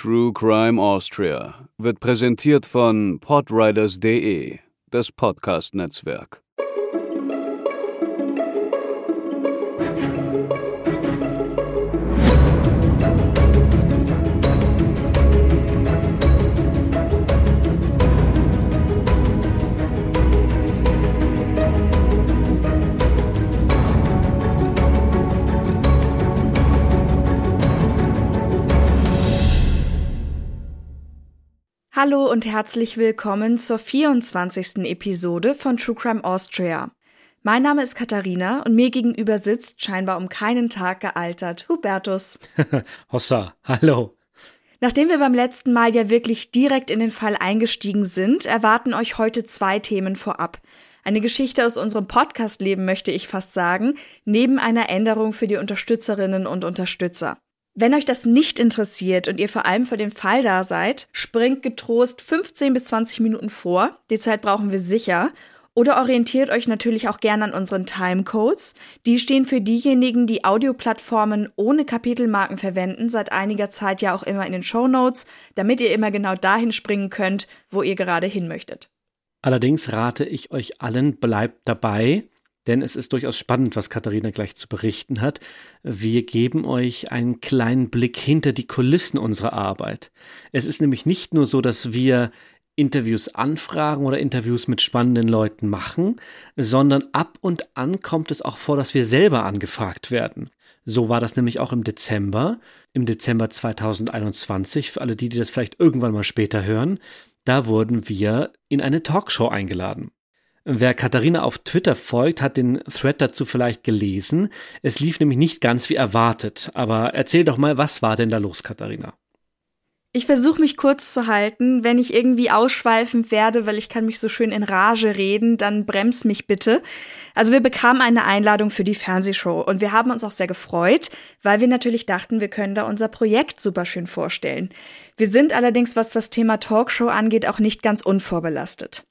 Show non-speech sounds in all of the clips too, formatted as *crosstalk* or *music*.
True Crime Austria wird präsentiert von podriders.de, das Podcast-Netzwerk. Hallo und herzlich willkommen zur 24. Episode von True Crime Austria. Mein Name ist Katharina und mir gegenüber sitzt, scheinbar um keinen Tag gealtert, Hubertus. *laughs* Hossa, hallo. Nachdem wir beim letzten Mal ja wirklich direkt in den Fall eingestiegen sind, erwarten euch heute zwei Themen vorab. Eine Geschichte aus unserem Podcast-Leben möchte ich fast sagen, neben einer Änderung für die Unterstützerinnen und Unterstützer. Wenn euch das nicht interessiert und ihr vor allem für den Fall da seid, springt getrost 15 bis 20 Minuten vor. Die Zeit brauchen wir sicher. Oder orientiert euch natürlich auch gerne an unseren Timecodes. Die stehen für diejenigen, die Audioplattformen ohne Kapitelmarken verwenden, seit einiger Zeit ja auch immer in den Show Notes, damit ihr immer genau dahin springen könnt, wo ihr gerade hin möchtet. Allerdings rate ich euch allen, bleibt dabei, denn es ist durchaus spannend, was Katharina gleich zu berichten hat. Wir geben euch einen kleinen Blick hinter die Kulissen unserer Arbeit. Es ist nämlich nicht nur so, dass wir Interviews anfragen oder Interviews mit spannenden Leuten machen, sondern ab und an kommt es auch vor, dass wir selber angefragt werden. So war das nämlich auch im Dezember, im Dezember 2021, für alle die, die das vielleicht irgendwann mal später hören. Da wurden wir in eine Talkshow eingeladen. Wer Katharina auf Twitter folgt, hat den Thread dazu vielleicht gelesen. Es lief nämlich nicht ganz wie erwartet. Aber erzähl doch mal, was war denn da los, Katharina? Ich versuche mich kurz zu halten. Wenn ich irgendwie ausschweifend werde, weil ich kann mich so schön in Rage reden, dann brems mich bitte. Also wir bekamen eine Einladung für die Fernsehshow und wir haben uns auch sehr gefreut, weil wir natürlich dachten, wir können da unser Projekt super schön vorstellen. Wir sind allerdings, was das Thema Talkshow angeht, auch nicht ganz unvorbelastet.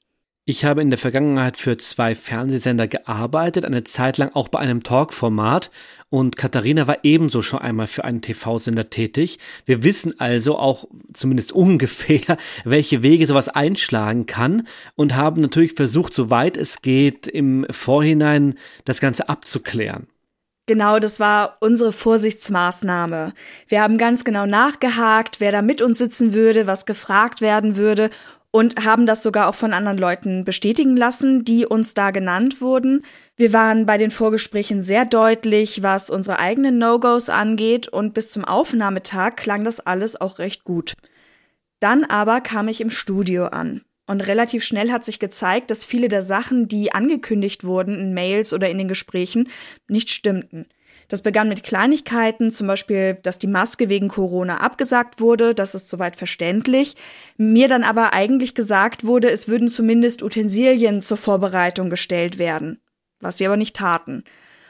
Ich habe in der Vergangenheit für zwei Fernsehsender gearbeitet, eine Zeit lang auch bei einem Talkformat und Katharina war ebenso schon einmal für einen TV-Sender tätig. Wir wissen also auch zumindest *laughs* ungefähr, welche Wege sowas einschlagen kann und haben natürlich versucht, soweit es geht, im Vorhinein das Ganze abzuklären. Genau, das war unsere Vorsichtsmaßnahme. Wir haben ganz genau nachgehakt, wer da mit uns sitzen würde, was gefragt werden würde und haben das sogar auch von anderen Leuten bestätigen lassen, die uns da genannt wurden. Wir waren bei den Vorgesprächen sehr deutlich, was unsere eigenen No-Gos angeht und bis zum Aufnahmetag klang das alles auch recht gut. Dann aber kam ich im Studio an. Und relativ schnell hat sich gezeigt, dass viele der Sachen, die angekündigt wurden in Mails oder in den Gesprächen, nicht stimmten. Das begann mit Kleinigkeiten, zum Beispiel, dass die Maske wegen Corona abgesagt wurde, das ist soweit verständlich. Mir dann aber eigentlich gesagt wurde, es würden zumindest Utensilien zur Vorbereitung gestellt werden, was sie aber nicht taten.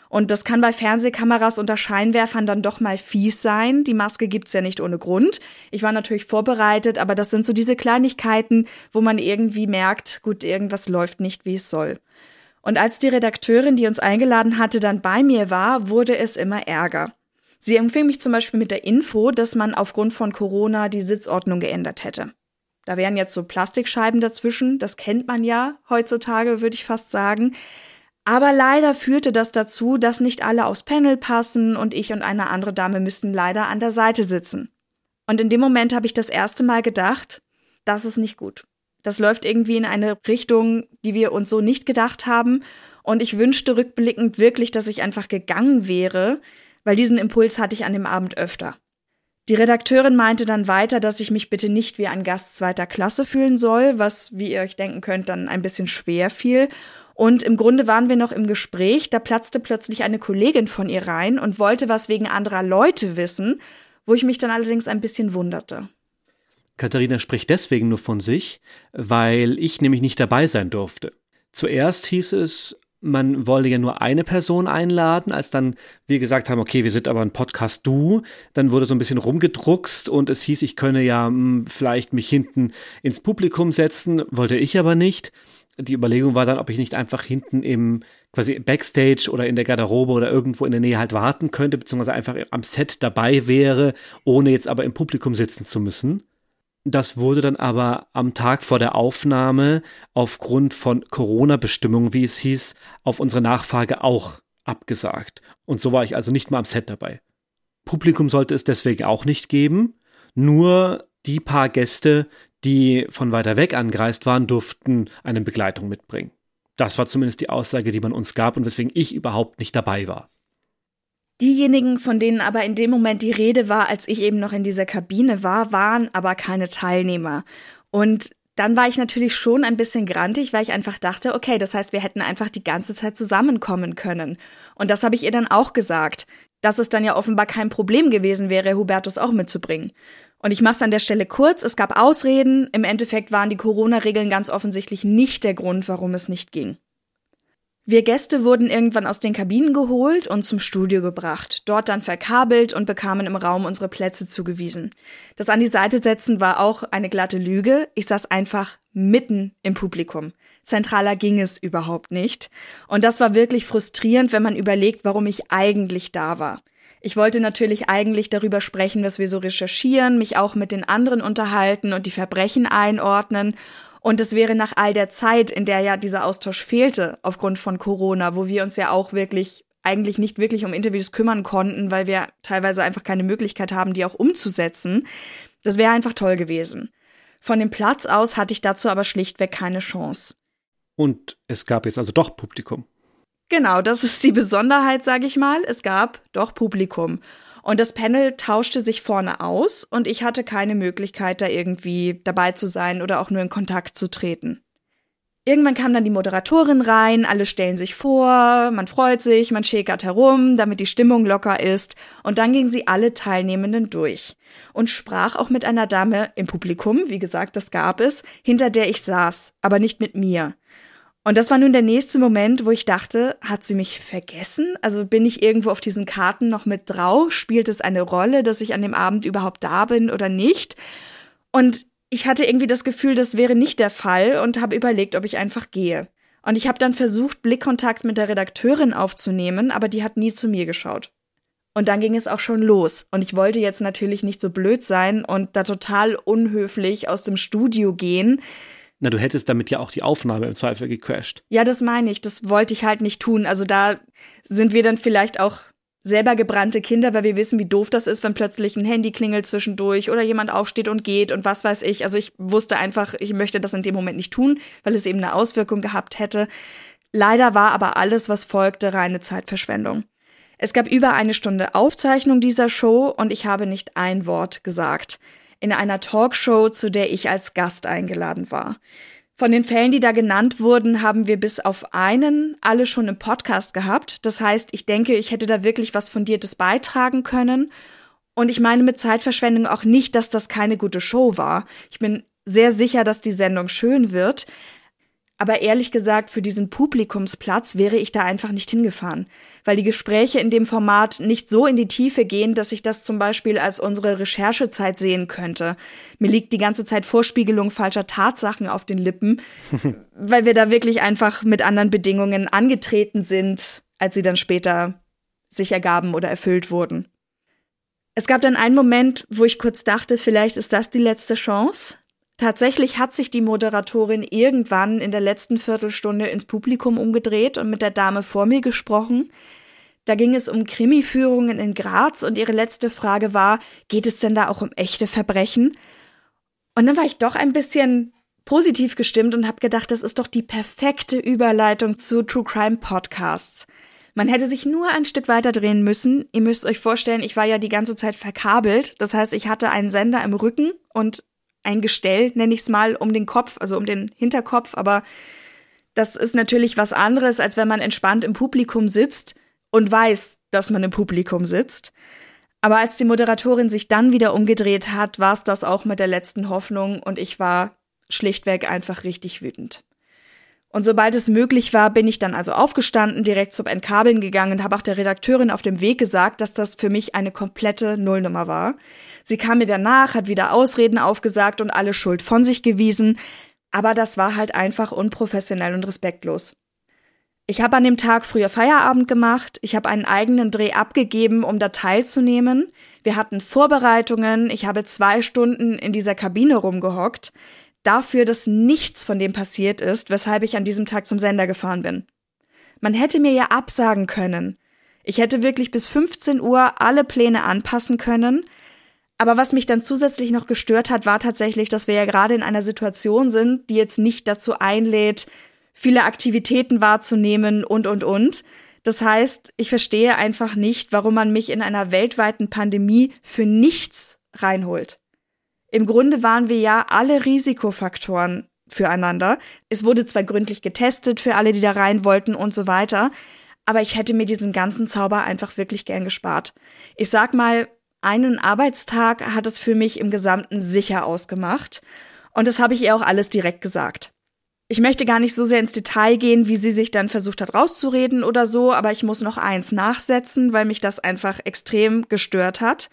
Und das kann bei Fernsehkameras unter Scheinwerfern dann doch mal fies sein. Die Maske gibt's ja nicht ohne Grund. Ich war natürlich vorbereitet, aber das sind so diese Kleinigkeiten, wo man irgendwie merkt, gut, irgendwas läuft nicht, wie es soll. Und als die Redakteurin, die uns eingeladen hatte, dann bei mir war, wurde es immer ärger. Sie empfing mich zum Beispiel mit der Info, dass man aufgrund von Corona die Sitzordnung geändert hätte. Da wären jetzt so Plastikscheiben dazwischen, das kennt man ja heutzutage, würde ich fast sagen. Aber leider führte das dazu, dass nicht alle aufs Panel passen und ich und eine andere Dame müssten leider an der Seite sitzen. Und in dem Moment habe ich das erste Mal gedacht, das ist nicht gut. Das läuft irgendwie in eine Richtung, die wir uns so nicht gedacht haben. Und ich wünschte rückblickend wirklich, dass ich einfach gegangen wäre, weil diesen Impuls hatte ich an dem Abend öfter. Die Redakteurin meinte dann weiter, dass ich mich bitte nicht wie ein Gast zweiter Klasse fühlen soll, was, wie ihr euch denken könnt, dann ein bisschen schwer fiel. Und im Grunde waren wir noch im Gespräch, da platzte plötzlich eine Kollegin von ihr rein und wollte was wegen anderer Leute wissen, wo ich mich dann allerdings ein bisschen wunderte. Katharina spricht deswegen nur von sich, weil ich nämlich nicht dabei sein durfte. Zuerst hieß es, man wollte ja nur eine Person einladen, als dann wir gesagt haben, okay, wir sind aber ein Podcast du, dann wurde so ein bisschen rumgedruckst und es hieß, ich könne ja mh, hm, vielleicht mich hinten ins Publikum setzen, wollte ich aber nicht. Die Überlegung war dann, ob ich nicht einfach hinten im quasi backstage oder in der Garderobe oder irgendwo in der Nähe halt warten könnte, beziehungsweise einfach am Set dabei wäre, ohne jetzt aber im Publikum sitzen zu müssen. Das wurde dann aber am Tag vor der Aufnahme aufgrund von Corona-Bestimmungen, wie es hieß, auf unsere Nachfrage auch abgesagt. Und so war ich also nicht mal am Set dabei. Publikum sollte es deswegen auch nicht geben. Nur die paar Gäste, die von weiter weg angereist waren, durften eine Begleitung mitbringen. Das war zumindest die Aussage, die man uns gab und weswegen ich überhaupt nicht dabei war. Diejenigen, von denen aber in dem Moment die Rede war, als ich eben noch in dieser Kabine war, waren aber keine Teilnehmer. Und dann war ich natürlich schon ein bisschen grantig, weil ich einfach dachte, okay, das heißt, wir hätten einfach die ganze Zeit zusammenkommen können. Und das habe ich ihr dann auch gesagt, dass es dann ja offenbar kein Problem gewesen wäre, Hubertus auch mitzubringen. Und ich mache es an der Stelle kurz. Es gab Ausreden. Im Endeffekt waren die Corona-Regeln ganz offensichtlich nicht der Grund, warum es nicht ging. Wir Gäste wurden irgendwann aus den Kabinen geholt und zum Studio gebracht, dort dann verkabelt und bekamen im Raum unsere Plätze zugewiesen. Das an die Seite setzen war auch eine glatte Lüge. Ich saß einfach mitten im Publikum. Zentraler ging es überhaupt nicht. Und das war wirklich frustrierend, wenn man überlegt, warum ich eigentlich da war. Ich wollte natürlich eigentlich darüber sprechen, was wir so recherchieren, mich auch mit den anderen unterhalten und die Verbrechen einordnen und es wäre nach all der Zeit, in der ja dieser Austausch fehlte, aufgrund von Corona, wo wir uns ja auch wirklich eigentlich nicht wirklich um Interviews kümmern konnten, weil wir teilweise einfach keine Möglichkeit haben, die auch umzusetzen. Das wäre einfach toll gewesen. Von dem Platz aus hatte ich dazu aber schlichtweg keine Chance. Und es gab jetzt also doch Publikum. Genau, das ist die Besonderheit, sage ich mal. Es gab doch Publikum. Und das Panel tauschte sich vorne aus und ich hatte keine Möglichkeit, da irgendwie dabei zu sein oder auch nur in Kontakt zu treten. Irgendwann kam dann die Moderatorin rein, alle stellen sich vor, man freut sich, man schäkert herum, damit die Stimmung locker ist, und dann ging sie alle Teilnehmenden durch und sprach auch mit einer Dame im Publikum, wie gesagt, das gab es, hinter der ich saß, aber nicht mit mir. Und das war nun der nächste Moment, wo ich dachte, hat sie mich vergessen? Also bin ich irgendwo auf diesen Karten noch mit drauf? Spielt es eine Rolle, dass ich an dem Abend überhaupt da bin oder nicht? Und ich hatte irgendwie das Gefühl, das wäre nicht der Fall und habe überlegt, ob ich einfach gehe. Und ich habe dann versucht, Blickkontakt mit der Redakteurin aufzunehmen, aber die hat nie zu mir geschaut. Und dann ging es auch schon los. Und ich wollte jetzt natürlich nicht so blöd sein und da total unhöflich aus dem Studio gehen. Na, du hättest damit ja auch die Aufnahme im Zweifel gecrashed. Ja, das meine ich. Das wollte ich halt nicht tun. Also da sind wir dann vielleicht auch selber gebrannte Kinder, weil wir wissen, wie doof das ist, wenn plötzlich ein Handy klingelt zwischendurch oder jemand aufsteht und geht und was weiß ich. Also ich wusste einfach, ich möchte das in dem Moment nicht tun, weil es eben eine Auswirkung gehabt hätte. Leider war aber alles, was folgte, reine Zeitverschwendung. Es gab über eine Stunde Aufzeichnung dieser Show und ich habe nicht ein Wort gesagt in einer Talkshow, zu der ich als Gast eingeladen war. Von den Fällen, die da genannt wurden, haben wir bis auf einen alle schon im Podcast gehabt. Das heißt, ich denke, ich hätte da wirklich was Fundiertes beitragen können. Und ich meine mit Zeitverschwendung auch nicht, dass das keine gute Show war. Ich bin sehr sicher, dass die Sendung schön wird. Aber ehrlich gesagt, für diesen Publikumsplatz wäre ich da einfach nicht hingefahren, weil die Gespräche in dem Format nicht so in die Tiefe gehen, dass ich das zum Beispiel als unsere Recherchezeit sehen könnte. Mir liegt die ganze Zeit Vorspiegelung falscher Tatsachen auf den Lippen, *laughs* weil wir da wirklich einfach mit anderen Bedingungen angetreten sind, als sie dann später sich ergaben oder erfüllt wurden. Es gab dann einen Moment, wo ich kurz dachte, vielleicht ist das die letzte Chance, Tatsächlich hat sich die Moderatorin irgendwann in der letzten Viertelstunde ins Publikum umgedreht und mit der Dame vor mir gesprochen. Da ging es um Krimiführungen in Graz und ihre letzte Frage war, geht es denn da auch um echte Verbrechen? Und dann war ich doch ein bisschen positiv gestimmt und habe gedacht, das ist doch die perfekte Überleitung zu True Crime Podcasts. Man hätte sich nur ein Stück weiter drehen müssen. Ihr müsst euch vorstellen, ich war ja die ganze Zeit verkabelt. Das heißt, ich hatte einen Sender im Rücken und ein Gestell, nenne ich es mal, um den Kopf, also um den Hinterkopf, aber das ist natürlich was anderes, als wenn man entspannt im Publikum sitzt und weiß, dass man im Publikum sitzt. Aber als die Moderatorin sich dann wieder umgedreht hat, war es das auch mit der letzten Hoffnung und ich war schlichtweg einfach richtig wütend. Und sobald es möglich war, bin ich dann also aufgestanden, direkt zum Entkabeln gegangen und habe auch der Redakteurin auf dem Weg gesagt, dass das für mich eine komplette Nullnummer war. Sie kam mir danach, hat wieder Ausreden aufgesagt und alle Schuld von sich gewiesen, aber das war halt einfach unprofessionell und respektlos. Ich habe an dem Tag früher Feierabend gemacht, ich habe einen eigenen Dreh abgegeben, um da teilzunehmen. Wir hatten Vorbereitungen, ich habe zwei Stunden in dieser Kabine rumgehockt, dafür, dass nichts von dem passiert ist, weshalb ich an diesem Tag zum Sender gefahren bin. Man hätte mir ja absagen können. Ich hätte wirklich bis 15 Uhr alle Pläne anpassen können. Aber was mich dann zusätzlich noch gestört hat, war tatsächlich, dass wir ja gerade in einer Situation sind, die jetzt nicht dazu einlädt, viele Aktivitäten wahrzunehmen und, und, und. Das heißt, ich verstehe einfach nicht, warum man mich in einer weltweiten Pandemie für nichts reinholt. Im Grunde waren wir ja alle Risikofaktoren füreinander. Es wurde zwar gründlich getestet für alle, die da rein wollten und so weiter, aber ich hätte mir diesen ganzen Zauber einfach wirklich gern gespart. Ich sag mal, einen Arbeitstag hat es für mich im Gesamten sicher ausgemacht. Und das habe ich ihr auch alles direkt gesagt. Ich möchte gar nicht so sehr ins Detail gehen, wie sie sich dann versucht hat rauszureden oder so, aber ich muss noch eins nachsetzen, weil mich das einfach extrem gestört hat.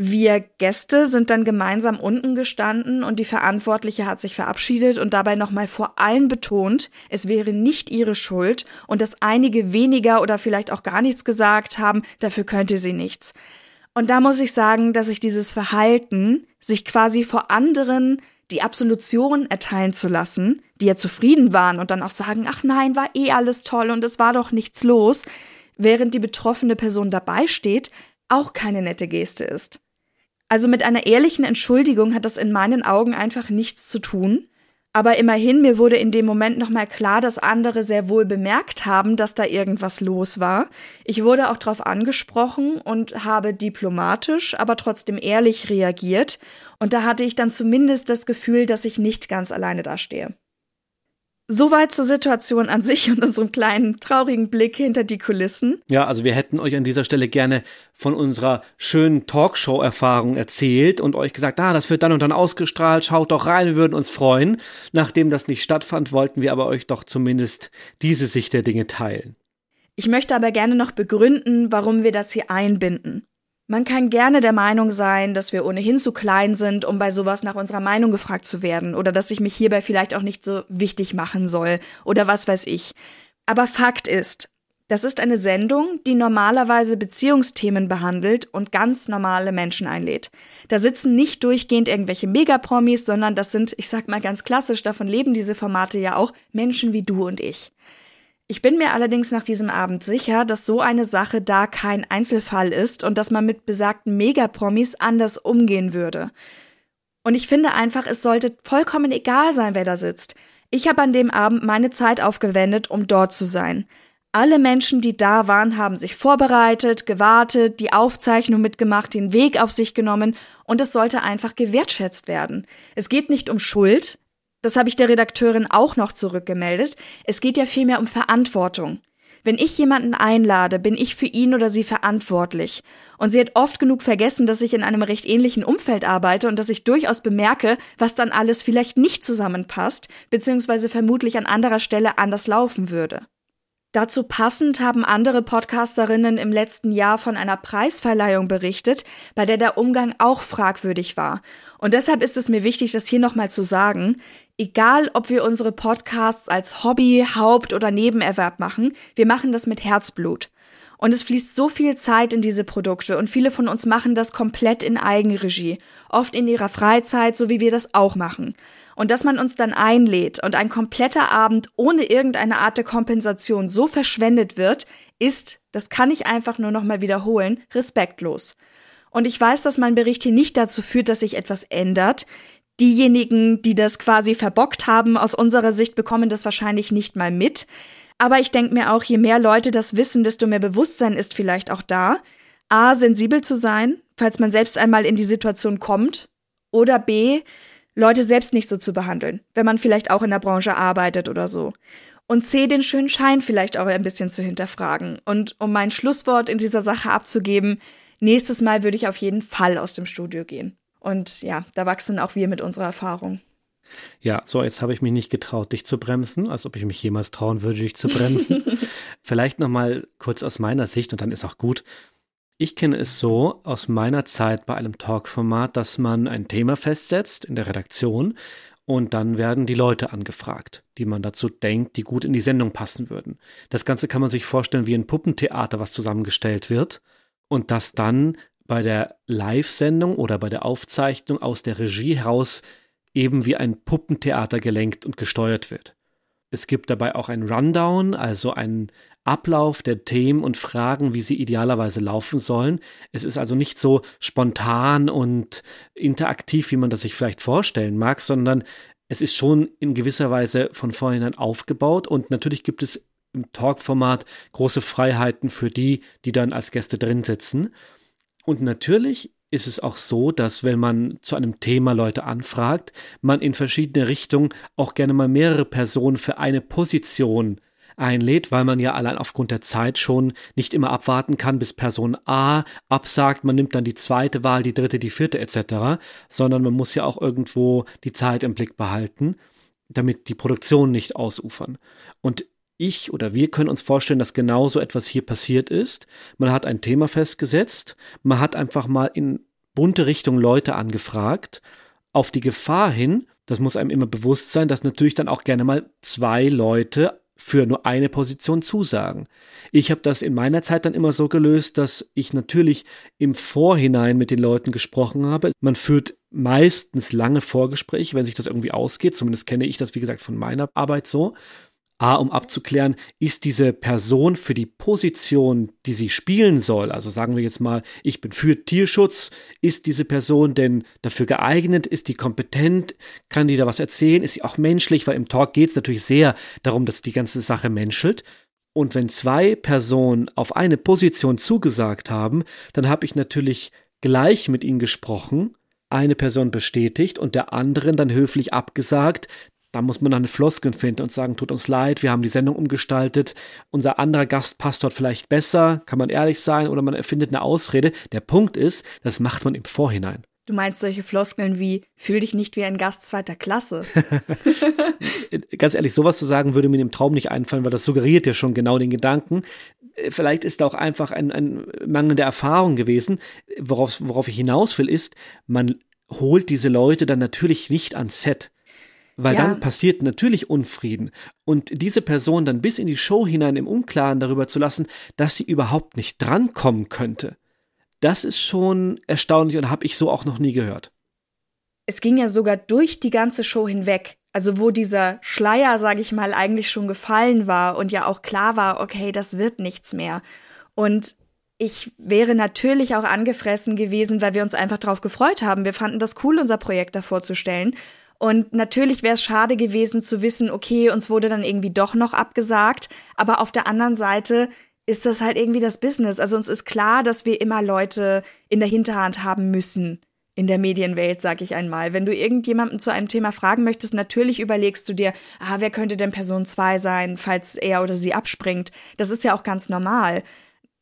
Wir Gäste sind dann gemeinsam unten gestanden und die Verantwortliche hat sich verabschiedet und dabei nochmal vor allen betont, es wäre nicht ihre Schuld und dass einige weniger oder vielleicht auch gar nichts gesagt haben, dafür könnte sie nichts. Und da muss ich sagen, dass ich dieses Verhalten, sich quasi vor anderen die Absolution erteilen zu lassen, die ja zufrieden waren und dann auch sagen, ach nein, war eh alles toll und es war doch nichts los, während die betroffene Person dabei steht, auch keine nette Geste ist. Also mit einer ehrlichen Entschuldigung hat das in meinen Augen einfach nichts zu tun. Aber immerhin, mir wurde in dem Moment nochmal klar, dass andere sehr wohl bemerkt haben, dass da irgendwas los war. Ich wurde auch darauf angesprochen und habe diplomatisch, aber trotzdem ehrlich reagiert. Und da hatte ich dann zumindest das Gefühl, dass ich nicht ganz alleine dastehe. Soweit zur Situation an sich und unserem kleinen traurigen Blick hinter die Kulissen. Ja, also wir hätten euch an dieser Stelle gerne von unserer schönen Talkshow-Erfahrung erzählt und euch gesagt, ah, das wird dann und dann ausgestrahlt, schaut doch rein, wir würden uns freuen. Nachdem das nicht stattfand, wollten wir aber euch doch zumindest diese Sicht der Dinge teilen. Ich möchte aber gerne noch begründen, warum wir das hier einbinden. Man kann gerne der Meinung sein, dass wir ohnehin zu klein sind, um bei sowas nach unserer Meinung gefragt zu werden oder dass ich mich hierbei vielleicht auch nicht so wichtig machen soll oder was weiß ich. Aber Fakt ist, das ist eine Sendung, die normalerweise Beziehungsthemen behandelt und ganz normale Menschen einlädt. Da sitzen nicht durchgehend irgendwelche Megapromis, sondern das sind, ich sag mal ganz klassisch, davon leben diese Formate ja auch, Menschen wie du und ich. Ich bin mir allerdings nach diesem Abend sicher, dass so eine Sache da kein Einzelfall ist und dass man mit besagten Megapromis anders umgehen würde. Und ich finde einfach, es sollte vollkommen egal sein, wer da sitzt. Ich habe an dem Abend meine Zeit aufgewendet, um dort zu sein. Alle Menschen, die da waren, haben sich vorbereitet, gewartet, die Aufzeichnung mitgemacht, den Weg auf sich genommen und es sollte einfach gewertschätzt werden. Es geht nicht um Schuld, das habe ich der Redakteurin auch noch zurückgemeldet. Es geht ja vielmehr um Verantwortung. Wenn ich jemanden einlade, bin ich für ihn oder sie verantwortlich. Und sie hat oft genug vergessen, dass ich in einem recht ähnlichen Umfeld arbeite und dass ich durchaus bemerke, was dann alles vielleicht nicht zusammenpasst, beziehungsweise vermutlich an anderer Stelle anders laufen würde. Dazu passend haben andere Podcasterinnen im letzten Jahr von einer Preisverleihung berichtet, bei der der Umgang auch fragwürdig war. Und deshalb ist es mir wichtig, das hier nochmal zu sagen. Egal, ob wir unsere Podcasts als Hobby, Haupt- oder Nebenerwerb machen, wir machen das mit Herzblut. Und es fließt so viel Zeit in diese Produkte und viele von uns machen das komplett in Eigenregie, oft in ihrer Freizeit, so wie wir das auch machen. Und dass man uns dann einlädt und ein kompletter Abend ohne irgendeine Art der Kompensation so verschwendet wird, ist, das kann ich einfach nur nochmal wiederholen, respektlos. Und ich weiß, dass mein Bericht hier nicht dazu führt, dass sich etwas ändert. Diejenigen, die das quasi verbockt haben, aus unserer Sicht bekommen das wahrscheinlich nicht mal mit. Aber ich denke mir auch, je mehr Leute das wissen, desto mehr Bewusstsein ist vielleicht auch da. A, sensibel zu sein, falls man selbst einmal in die Situation kommt. Oder B, Leute selbst nicht so zu behandeln, wenn man vielleicht auch in der Branche arbeitet oder so. Und C, den schönen Schein vielleicht auch ein bisschen zu hinterfragen. Und um mein Schlusswort in dieser Sache abzugeben, nächstes Mal würde ich auf jeden Fall aus dem Studio gehen. Und ja, da wachsen auch wir mit unserer Erfahrung. Ja, so, jetzt habe ich mich nicht getraut, dich zu bremsen, als ob ich mich jemals trauen würde, dich zu bremsen. *laughs* Vielleicht nochmal kurz aus meiner Sicht und dann ist auch gut. Ich kenne es so aus meiner Zeit bei einem Talkformat, dass man ein Thema festsetzt in der Redaktion Und dann werden die Leute angefragt, die man dazu denkt, die gut in die Sendung passen würden. Das Ganze kann man sich vorstellen wie ein Puppentheater, was zusammengestellt wird und das dann bei der Live-Sendung oder bei der Aufzeichnung aus der Regie heraus eben wie ein Puppentheater gelenkt und gesteuert wird. Es gibt dabei auch ein Rundown, also einen Ablauf der Themen und Fragen, wie sie idealerweise laufen sollen. Es ist also nicht so spontan und interaktiv, wie man das sich vielleicht vorstellen mag, sondern es ist schon in gewisser Weise von vornherein aufgebaut und natürlich gibt es im Talk-Format große Freiheiten für die, die dann als Gäste drin sitzen. Und natürlich ist es auch so, dass wenn man zu einem Thema Leute anfragt, man in verschiedene Richtungen auch gerne mal mehrere Personen für eine Position einlädt, weil man ja allein aufgrund der Zeit schon nicht immer abwarten kann, bis Person A absagt, man nimmt dann die zweite Wahl, die dritte, die vierte etc., sondern man muss ja auch irgendwo die Zeit im Blick behalten, damit die Produktionen nicht ausufern. Und ich oder wir können uns vorstellen, dass genau so etwas hier passiert ist. Man hat ein Thema festgesetzt, man hat einfach mal in bunte Richtung Leute angefragt, auf die Gefahr hin, das muss einem immer bewusst sein, dass natürlich dann auch gerne mal zwei Leute für nur eine Position zusagen. Ich habe das in meiner Zeit dann immer so gelöst, dass ich natürlich im Vorhinein mit den Leuten gesprochen habe. Man führt meistens lange Vorgespräche, wenn sich das irgendwie ausgeht. Zumindest kenne ich das, wie gesagt, von meiner Arbeit so. A, um abzuklären, ist diese Person für die Position, die sie spielen soll, also sagen wir jetzt mal, ich bin für Tierschutz, ist diese Person denn dafür geeignet, ist die kompetent, kann die da was erzählen, ist sie auch menschlich, weil im Talk geht es natürlich sehr darum, dass die ganze Sache menschelt. Und wenn zwei Personen auf eine Position zugesagt haben, dann habe ich natürlich gleich mit ihnen gesprochen, eine Person bestätigt und der anderen dann höflich abgesagt, da muss man dann Floskeln finden und sagen, tut uns leid, wir haben die Sendung umgestaltet, unser anderer Gast passt dort vielleicht besser, kann man ehrlich sein oder man erfindet eine Ausrede. Der Punkt ist, das macht man im Vorhinein. Du meinst solche Floskeln wie, fühl dich nicht wie ein Gast zweiter Klasse. *laughs* *laughs* Ganz ehrlich, sowas zu sagen, würde mir im Traum nicht einfallen, weil das suggeriert ja schon genau den Gedanken. Vielleicht ist da auch einfach ein, ein Mangel der Erfahrung gewesen. Worauf, worauf ich hinaus will, ist, man holt diese Leute dann natürlich nicht ans Set weil ja. dann passiert natürlich Unfrieden. Und diese Person dann bis in die Show hinein im Unklaren darüber zu lassen, dass sie überhaupt nicht drankommen könnte, das ist schon erstaunlich und habe ich so auch noch nie gehört. Es ging ja sogar durch die ganze Show hinweg. Also wo dieser Schleier, sage ich mal, eigentlich schon gefallen war und ja auch klar war, okay, das wird nichts mehr. Und ich wäre natürlich auch angefressen gewesen, weil wir uns einfach darauf gefreut haben. Wir fanden das cool, unser Projekt da vorzustellen. Und natürlich wäre es schade gewesen zu wissen, okay, uns wurde dann irgendwie doch noch abgesagt. Aber auf der anderen Seite ist das halt irgendwie das Business. Also uns ist klar, dass wir immer Leute in der Hinterhand haben müssen in der Medienwelt, sag ich einmal. Wenn du irgendjemanden zu einem Thema fragen möchtest, natürlich überlegst du dir, ah, wer könnte denn Person 2 sein, falls er oder sie abspringt. Das ist ja auch ganz normal.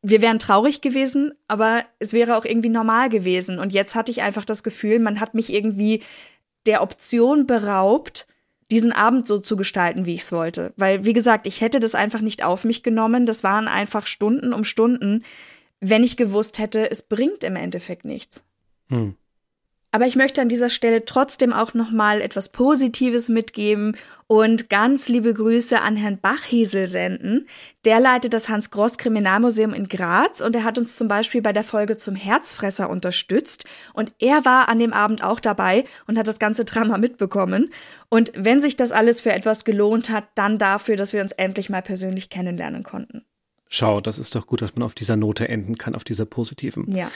Wir wären traurig gewesen, aber es wäre auch irgendwie normal gewesen. Und jetzt hatte ich einfach das Gefühl, man hat mich irgendwie der Option beraubt, diesen Abend so zu gestalten, wie ich es wollte. Weil, wie gesagt, ich hätte das einfach nicht auf mich genommen. Das waren einfach Stunden um Stunden, wenn ich gewusst hätte, es bringt im Endeffekt nichts. Hm. Aber ich möchte an dieser Stelle trotzdem auch nochmal etwas Positives mitgeben und ganz liebe Grüße an Herrn Bachhiesel senden. Der leitet das Hans-Gross-Kriminalmuseum in Graz und er hat uns zum Beispiel bei der Folge zum Herzfresser unterstützt und er war an dem Abend auch dabei und hat das ganze Drama mitbekommen. Und wenn sich das alles für etwas gelohnt hat, dann dafür, dass wir uns endlich mal persönlich kennenlernen konnten. Schau, das ist doch gut, dass man auf dieser Note enden kann, auf dieser positiven. Ja.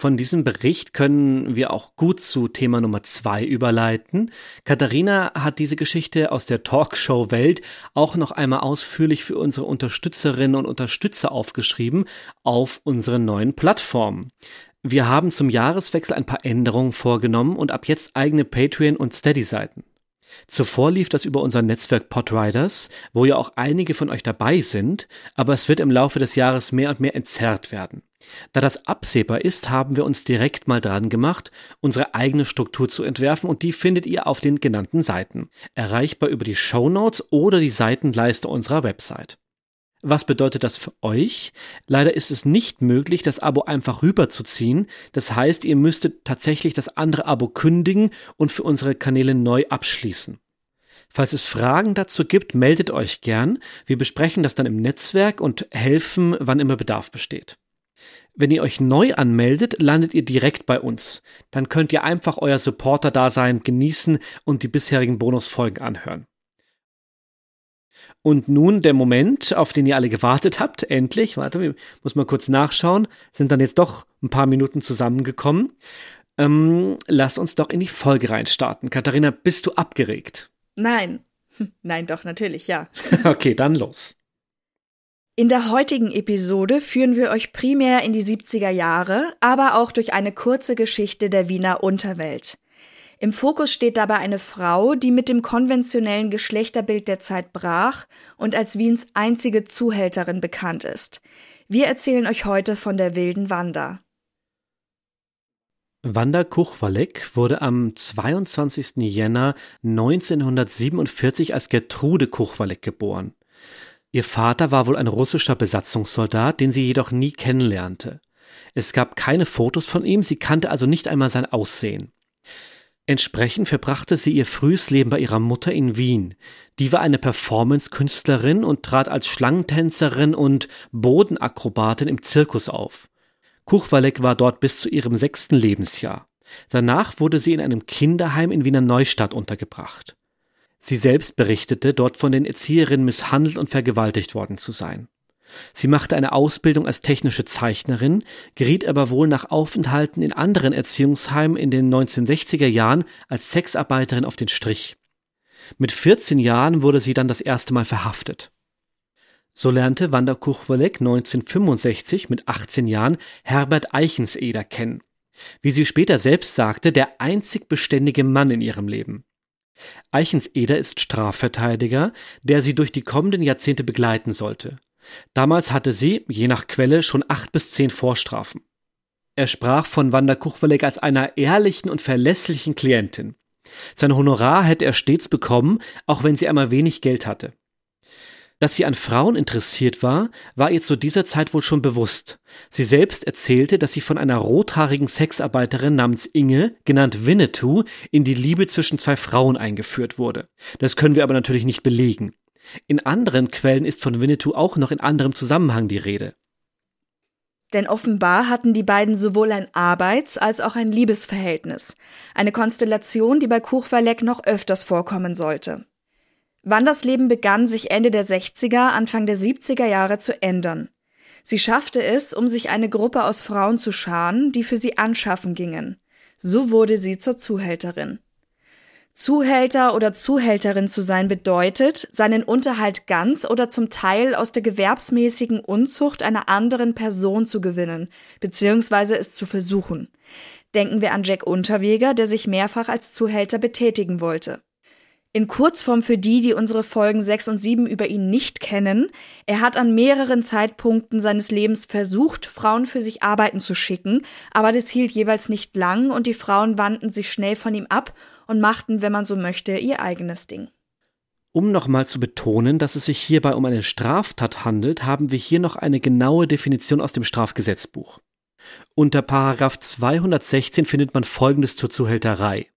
Von diesem Bericht können wir auch gut zu Thema Nummer zwei überleiten. Katharina hat diese Geschichte aus der Talkshow-Welt auch noch einmal ausführlich für unsere Unterstützerinnen und Unterstützer aufgeschrieben auf unseren neuen Plattformen. Wir haben zum Jahreswechsel ein paar Änderungen vorgenommen und ab jetzt eigene Patreon- und Steady-Seiten. Zuvor lief das über unser Netzwerk Podriders, wo ja auch einige von euch dabei sind, aber es wird im Laufe des Jahres mehr und mehr entzerrt werden. Da das absehbar ist, haben wir uns direkt mal dran gemacht, unsere eigene Struktur zu entwerfen und die findet ihr auf den genannten Seiten, erreichbar über die Show Notes oder die Seitenleiste unserer Website. Was bedeutet das für euch? Leider ist es nicht möglich, das Abo einfach rüberzuziehen. Das heißt, ihr müsstet tatsächlich das andere Abo kündigen und für unsere Kanäle neu abschließen. Falls es Fragen dazu gibt, meldet euch gern. Wir besprechen das dann im Netzwerk und helfen, wann immer Bedarf besteht. Wenn ihr euch neu anmeldet, landet ihr direkt bei uns. Dann könnt ihr einfach euer Supporter-Dasein genießen und die bisherigen Bonusfolgen anhören. Und nun der Moment, auf den ihr alle gewartet habt, endlich, warte, ich muss mal kurz nachschauen, sind dann jetzt doch ein paar Minuten zusammengekommen. Ähm, lass uns doch in die Folge reinstarten. Katharina, bist du abgeregt? Nein. Nein, doch, natürlich, ja. *laughs* okay, dann los. In der heutigen Episode führen wir euch primär in die 70er Jahre, aber auch durch eine kurze Geschichte der Wiener Unterwelt. Im Fokus steht dabei eine Frau, die mit dem konventionellen Geschlechterbild der Zeit brach und als Wiens einzige Zuhälterin bekannt ist. Wir erzählen euch heute von der wilden Wanda. Wanda Kuchwalek wurde am 22. Jänner 1947 als Gertrude Kuchwalek geboren. Ihr Vater war wohl ein russischer Besatzungssoldat, den sie jedoch nie kennenlernte. Es gab keine Fotos von ihm, sie kannte also nicht einmal sein Aussehen. Entsprechend verbrachte sie ihr frühes Leben bei ihrer Mutter in Wien. Die war eine Performance-Künstlerin und trat als Schlangentänzerin und Bodenakrobatin im Zirkus auf. Kuchwalek war dort bis zu ihrem sechsten Lebensjahr. Danach wurde sie in einem Kinderheim in Wiener Neustadt untergebracht. Sie selbst berichtete, dort von den Erzieherinnen misshandelt und vergewaltigt worden zu sein. Sie machte eine Ausbildung als technische Zeichnerin, geriet aber wohl nach Aufenthalten in anderen Erziehungsheimen in den 1960er Jahren als Sexarbeiterin auf den Strich. Mit 14 Jahren wurde sie dann das erste Mal verhaftet. So lernte Wanda Kuchwolek 1965 mit 18 Jahren Herbert Eichenseder kennen. Wie sie später selbst sagte, der einzig beständige Mann in ihrem Leben. Eichenseder ist Strafverteidiger, der sie durch die kommenden Jahrzehnte begleiten sollte. Damals hatte sie, je nach Quelle, schon acht bis zehn Vorstrafen. Er sprach von Wanda Kuchwalek als einer ehrlichen und verlässlichen Klientin. Sein Honorar hätte er stets bekommen, auch wenn sie einmal wenig Geld hatte. Dass sie an Frauen interessiert war, war ihr zu dieser Zeit wohl schon bewusst. Sie selbst erzählte, dass sie von einer rothaarigen Sexarbeiterin namens Inge, genannt Winnetou, in die Liebe zwischen zwei Frauen eingeführt wurde. Das können wir aber natürlich nicht belegen. In anderen Quellen ist von Winnetou auch noch in anderem Zusammenhang die Rede. Denn offenbar hatten die beiden sowohl ein Arbeits- als auch ein Liebesverhältnis. Eine Konstellation, die bei Kuchverleck noch öfters vorkommen sollte. Wanders Leben begann sich Ende der 60er, Anfang der 70er Jahre zu ändern. Sie schaffte es, um sich eine Gruppe aus Frauen zu scharen, die für sie anschaffen gingen. So wurde sie zur Zuhälterin. Zuhälter oder Zuhälterin zu sein bedeutet, seinen Unterhalt ganz oder zum Teil aus der gewerbsmäßigen Unzucht einer anderen Person zu gewinnen, beziehungsweise es zu versuchen. Denken wir an Jack Unterweger, der sich mehrfach als Zuhälter betätigen wollte. In Kurzform für die, die unsere Folgen 6 und 7 über ihn nicht kennen, er hat an mehreren Zeitpunkten seines Lebens versucht, Frauen für sich arbeiten zu schicken, aber das hielt jeweils nicht lang und die Frauen wandten sich schnell von ihm ab und machten, wenn man so möchte, ihr eigenes Ding. Um nochmal zu betonen, dass es sich hierbei um eine Straftat handelt, haben wir hier noch eine genaue Definition aus dem Strafgesetzbuch. Unter Paragraph 216 findet man folgendes zur Zuhälterei.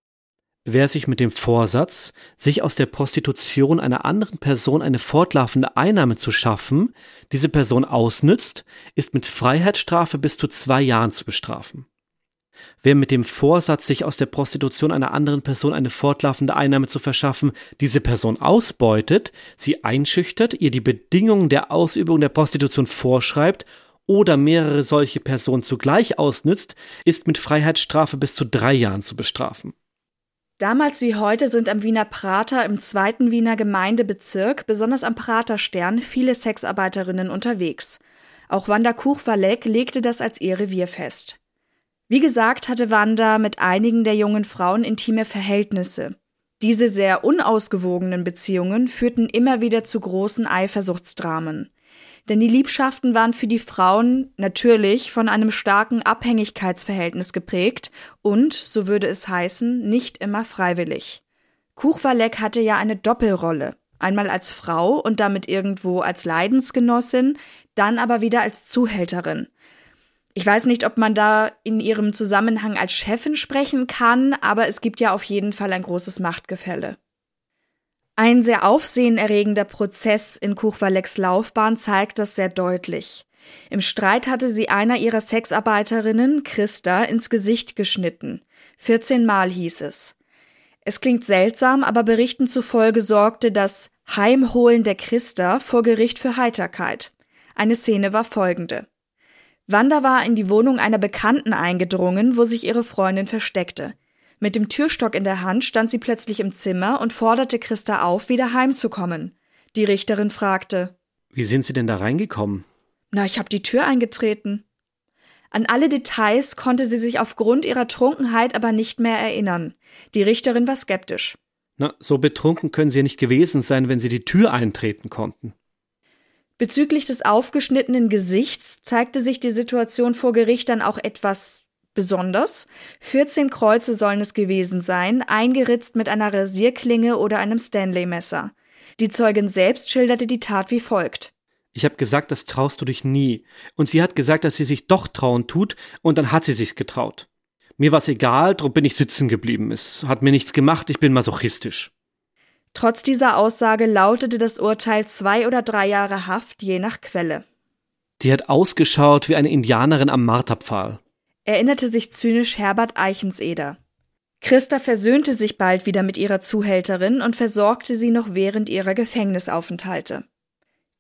Wer sich mit dem Vorsatz, sich aus der Prostitution einer anderen Person eine fortlaufende Einnahme zu schaffen, diese Person ausnützt, ist mit Freiheitsstrafe bis zu zwei Jahren zu bestrafen. Wer mit dem Vorsatz, sich aus der Prostitution einer anderen Person eine fortlaufende Einnahme zu verschaffen, diese Person ausbeutet, sie einschüchtert, ihr die Bedingungen der Ausübung der Prostitution vorschreibt oder mehrere solche Personen zugleich ausnützt, ist mit Freiheitsstrafe bis zu drei Jahren zu bestrafen. Damals wie heute sind am Wiener Prater im zweiten Wiener Gemeindebezirk, besonders am Praterstern, viele Sexarbeiterinnen unterwegs. Auch Wanda Kuchwalek legte das als ihr Revier fest. Wie gesagt, hatte Wanda mit einigen der jungen Frauen intime Verhältnisse. Diese sehr unausgewogenen Beziehungen führten immer wieder zu großen Eifersuchtsdramen. Denn die Liebschaften waren für die Frauen natürlich von einem starken Abhängigkeitsverhältnis geprägt und, so würde es heißen, nicht immer freiwillig. Kuchwalek hatte ja eine Doppelrolle. Einmal als Frau und damit irgendwo als Leidensgenossin, dann aber wieder als Zuhälterin. Ich weiß nicht, ob man da in ihrem Zusammenhang als Chefin sprechen kann, aber es gibt ja auf jeden Fall ein großes Machtgefälle. Ein sehr aufsehenerregender Prozess in Kuchwaleks Laufbahn zeigt das sehr deutlich. Im Streit hatte sie einer ihrer Sexarbeiterinnen, Christa, ins Gesicht geschnitten. 14 Mal hieß es. Es klingt seltsam, aber Berichten zufolge sorgte das Heimholen der Christa vor Gericht für Heiterkeit. Eine Szene war folgende. Wanda war in die Wohnung einer Bekannten eingedrungen, wo sich ihre Freundin versteckte. Mit dem Türstock in der Hand stand sie plötzlich im Zimmer und forderte Christa auf, wieder heimzukommen. Die Richterin fragte Wie sind Sie denn da reingekommen? Na, ich habe die Tür eingetreten. An alle Details konnte sie sich aufgrund ihrer Trunkenheit aber nicht mehr erinnern. Die Richterin war skeptisch. Na, so betrunken können Sie ja nicht gewesen sein, wenn Sie die Tür eintreten konnten. Bezüglich des aufgeschnittenen Gesichts zeigte sich die Situation vor Gericht dann auch etwas besonders. 14 Kreuze sollen es gewesen sein, eingeritzt mit einer Rasierklinge oder einem Stanley-Messer. Die Zeugin selbst schilderte die Tat wie folgt. Ich habe gesagt, das traust du dich nie. Und sie hat gesagt, dass sie sich doch trauen tut, und dann hat sie sich's getraut. Mir war's egal, drum bin ich sitzen geblieben. Es hat mir nichts gemacht, ich bin masochistisch. Trotz dieser Aussage lautete das Urteil zwei oder drei Jahre Haft, je nach Quelle. Die hat ausgeschaut wie eine Indianerin am Marterpfahl. Erinnerte sich zynisch Herbert Eichenseder. Christa versöhnte sich bald wieder mit ihrer Zuhälterin und versorgte sie noch während ihrer Gefängnisaufenthalte.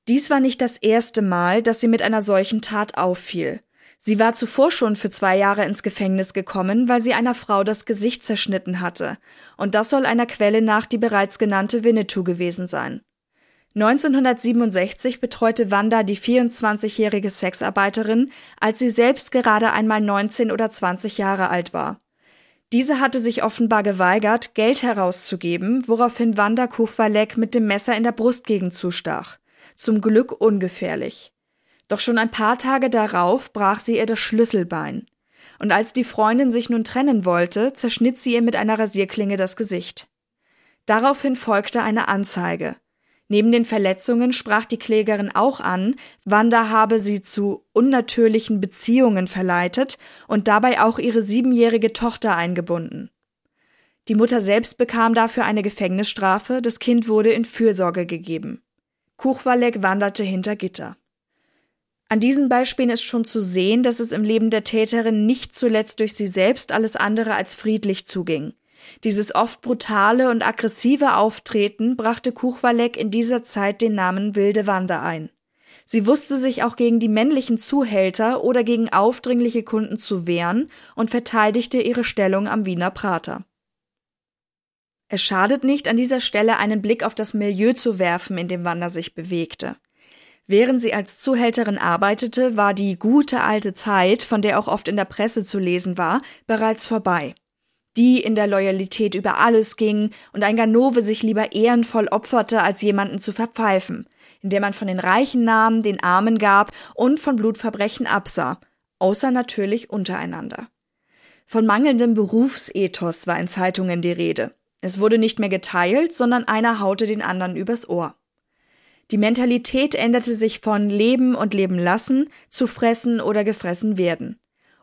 Dies war nicht das erste Mal, dass sie mit einer solchen Tat auffiel. Sie war zuvor schon für zwei Jahre ins Gefängnis gekommen, weil sie einer Frau das Gesicht zerschnitten hatte, und das soll einer Quelle nach die bereits genannte Winnetou gewesen sein. 1967 betreute Wanda die 24-jährige Sexarbeiterin, als sie selbst gerade einmal 19 oder 20 Jahre alt war. Diese hatte sich offenbar geweigert, Geld herauszugeben, woraufhin Wanda Kuchwalek mit dem Messer in der Brustgegend zustach zum Glück ungefährlich. Doch schon ein paar Tage darauf brach sie ihr das Schlüsselbein. Und als die Freundin sich nun trennen wollte, zerschnitt sie ihr mit einer Rasierklinge das Gesicht. Daraufhin folgte eine Anzeige. Neben den Verletzungen sprach die Klägerin auch an, Wanda habe sie zu unnatürlichen Beziehungen verleitet und dabei auch ihre siebenjährige Tochter eingebunden. Die Mutter selbst bekam dafür eine Gefängnisstrafe, das Kind wurde in Fürsorge gegeben. Kuchwalek wanderte hinter Gitter. An diesen Beispielen ist schon zu sehen, dass es im Leben der Täterin nicht zuletzt durch sie selbst alles andere als friedlich zuging. Dieses oft brutale und aggressive Auftreten brachte Kuchwalek in dieser Zeit den Namen Wilde Wanda ein. Sie wusste sich auch gegen die männlichen Zuhälter oder gegen aufdringliche Kunden zu wehren und verteidigte ihre Stellung am Wiener Prater. Es schadet nicht, an dieser Stelle einen Blick auf das Milieu zu werfen, in dem Wanda sich bewegte. Während sie als Zuhälterin arbeitete, war die gute alte Zeit, von der auch oft in der Presse zu lesen war, bereits vorbei. Die in der Loyalität über alles ging und ein Ganove sich lieber ehrenvoll opferte, als jemanden zu verpfeifen, in der man von den Reichen nahm, den Armen gab und von Blutverbrechen absah, außer natürlich untereinander. Von mangelndem Berufsethos war in Zeitungen die Rede. Es wurde nicht mehr geteilt, sondern einer haute den anderen übers Ohr. Die Mentalität änderte sich von Leben und Leben lassen zu Fressen oder gefressen werden.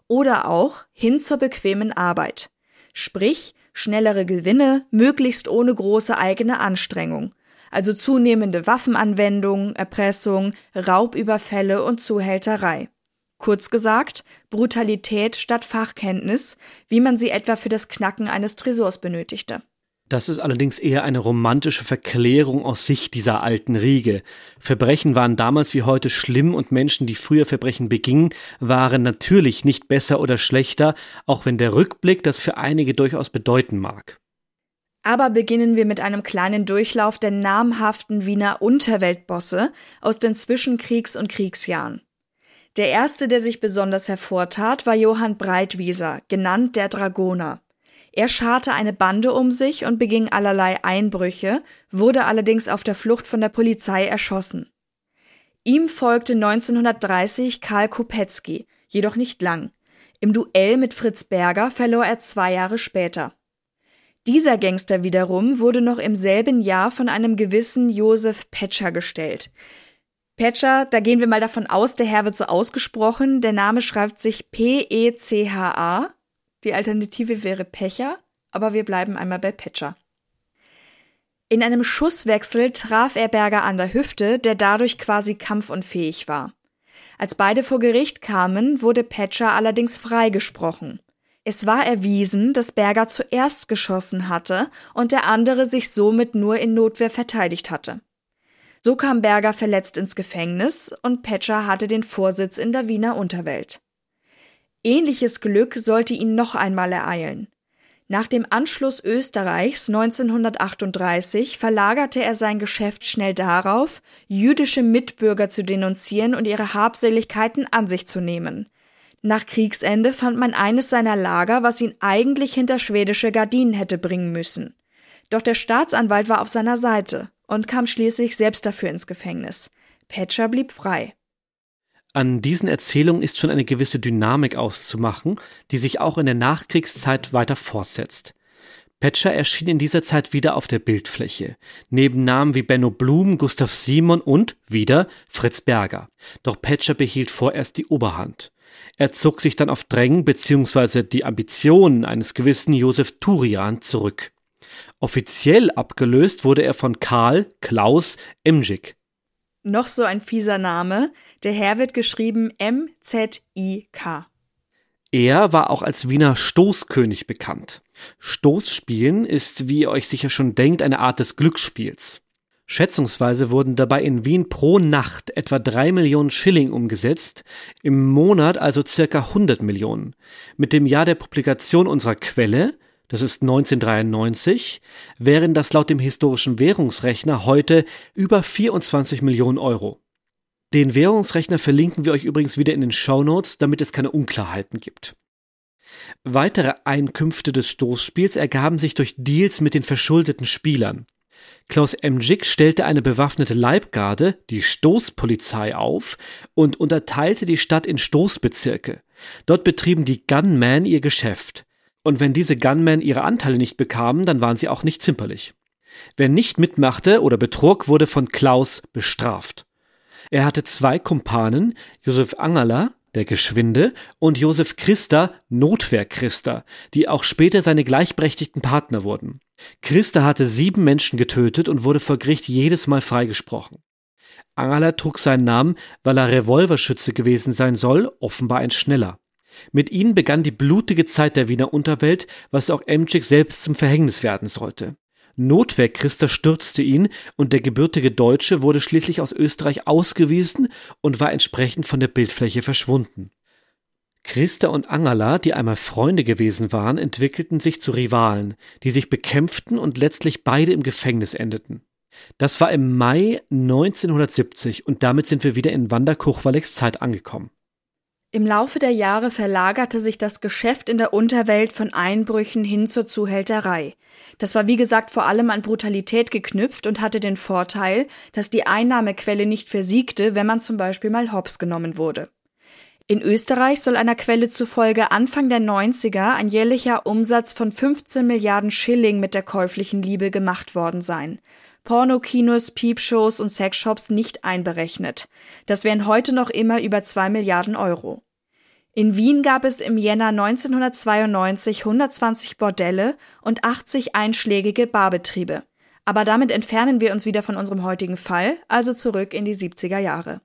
Oder auch hin zur bequemen Arbeit. Sprich, schnellere Gewinne, möglichst ohne große eigene Anstrengung. Also zunehmende Waffenanwendung, Erpressung, Raubüberfälle und Zuhälterei. Kurz gesagt, Brutalität statt Fachkenntnis, wie man sie etwa für das Knacken eines Tresors benötigte. Das ist allerdings eher eine romantische Verklärung aus Sicht dieser alten Riege. Verbrechen waren damals wie heute schlimm und Menschen, die früher Verbrechen begingen, waren natürlich nicht besser oder schlechter, auch wenn der Rückblick das für einige durchaus bedeuten mag. Aber beginnen wir mit einem kleinen Durchlauf der namhaften Wiener Unterweltbosse aus den Zwischenkriegs- und Kriegsjahren. Der erste, der sich besonders hervortat, war Johann Breitwieser, genannt der Dragoner. Er scharte eine Bande um sich und beging allerlei Einbrüche, wurde allerdings auf der Flucht von der Polizei erschossen. Ihm folgte 1930 Karl Kopetzky, jedoch nicht lang. Im Duell mit Fritz Berger verlor er zwei Jahre später. Dieser Gangster wiederum wurde noch im selben Jahr von einem gewissen Josef Petscher gestellt. Petscher, da gehen wir mal davon aus, der Herr wird so ausgesprochen. Der Name schreibt sich P-E-C-H-A. Die Alternative wäre Pecher, aber wir bleiben einmal bei Petscher. In einem Schusswechsel traf er Berger an der Hüfte, der dadurch quasi kampfunfähig war. Als beide vor Gericht kamen, wurde Petscher allerdings freigesprochen. Es war erwiesen, dass Berger zuerst geschossen hatte und der andere sich somit nur in Notwehr verteidigt hatte. So kam Berger verletzt ins Gefängnis und Petscher hatte den Vorsitz in der Wiener Unterwelt. Ähnliches Glück sollte ihn noch einmal ereilen. Nach dem Anschluss Österreichs 1938 verlagerte er sein Geschäft schnell darauf, jüdische Mitbürger zu denunzieren und ihre Habseligkeiten an sich zu nehmen. Nach Kriegsende fand man eines seiner Lager, was ihn eigentlich hinter schwedische Gardinen hätte bringen müssen. Doch der Staatsanwalt war auf seiner Seite und kam schließlich selbst dafür ins Gefängnis. Petscher blieb frei. An diesen Erzählungen ist schon eine gewisse Dynamik auszumachen, die sich auch in der Nachkriegszeit weiter fortsetzt. Petscher erschien in dieser Zeit wieder auf der Bildfläche, neben Namen wie Benno Blum, Gustav Simon und, wieder, Fritz Berger. Doch Petscher behielt vorerst die Oberhand. Er zog sich dann auf Drängen bzw. die Ambitionen eines gewissen Josef Turian zurück. Offiziell abgelöst wurde er von Karl Klaus Emjik. Noch so ein fieser Name, der Herr wird geschrieben M-Z-I-K. Er war auch als Wiener Stoßkönig bekannt. Stoßspielen ist, wie ihr euch sicher schon denkt, eine Art des Glücksspiels. Schätzungsweise wurden dabei in Wien pro Nacht etwa drei Millionen Schilling umgesetzt, im Monat also circa 100 Millionen. Mit dem Jahr der Publikation unserer Quelle, das ist 1993, wären das laut dem historischen Währungsrechner heute über 24 Millionen Euro. Den Währungsrechner verlinken wir euch übrigens wieder in den Show Notes, damit es keine Unklarheiten gibt. Weitere Einkünfte des Stoßspiels ergaben sich durch Deals mit den verschuldeten Spielern. Klaus Emjik stellte eine bewaffnete Leibgarde, die Stoßpolizei, auf und unterteilte die Stadt in Stoßbezirke. Dort betrieben die Gunmen ihr Geschäft. Und wenn diese Gunmen ihre Anteile nicht bekamen, dann waren sie auch nicht zimperlich. Wer nicht mitmachte oder betrog, wurde von Klaus bestraft. Er hatte zwei Kumpanen, Josef Angerler, der Geschwinde, und Josef Christa, Notwehr Christa, die auch später seine gleichberechtigten Partner wurden. Christa hatte sieben Menschen getötet und wurde vor Gericht jedes Mal freigesprochen. Angerler trug seinen Namen, weil er Revolverschütze gewesen sein soll, offenbar ein schneller. Mit ihnen begann die blutige Zeit der Wiener Unterwelt, was auch Emczyk selbst zum Verhängnis werden sollte. Notwehr-Christa stürzte ihn und der gebürtige Deutsche wurde schließlich aus Österreich ausgewiesen und war entsprechend von der Bildfläche verschwunden. Christa und Angela, die einmal Freunde gewesen waren, entwickelten sich zu Rivalen, die sich bekämpften und letztlich beide im Gefängnis endeten. Das war im Mai 1970 und damit sind wir wieder in Wanda Kuchwaleks Zeit angekommen. Im Laufe der Jahre verlagerte sich das Geschäft in der Unterwelt von Einbrüchen hin zur Zuhälterei. Das war wie gesagt vor allem an Brutalität geknüpft und hatte den Vorteil, dass die Einnahmequelle nicht versiegte, wenn man zum Beispiel mal hops genommen wurde. In Österreich soll einer Quelle zufolge Anfang der 90er ein jährlicher Umsatz von 15 Milliarden Schilling mit der käuflichen Liebe gemacht worden sein. Pornokinos, Piepshows und Sexshops nicht einberechnet. Das wären heute noch immer über zwei Milliarden Euro. In Wien gab es im Jänner 1992 120 Bordelle und 80 einschlägige Barbetriebe. Aber damit entfernen wir uns wieder von unserem heutigen Fall, also zurück in die 70er Jahre.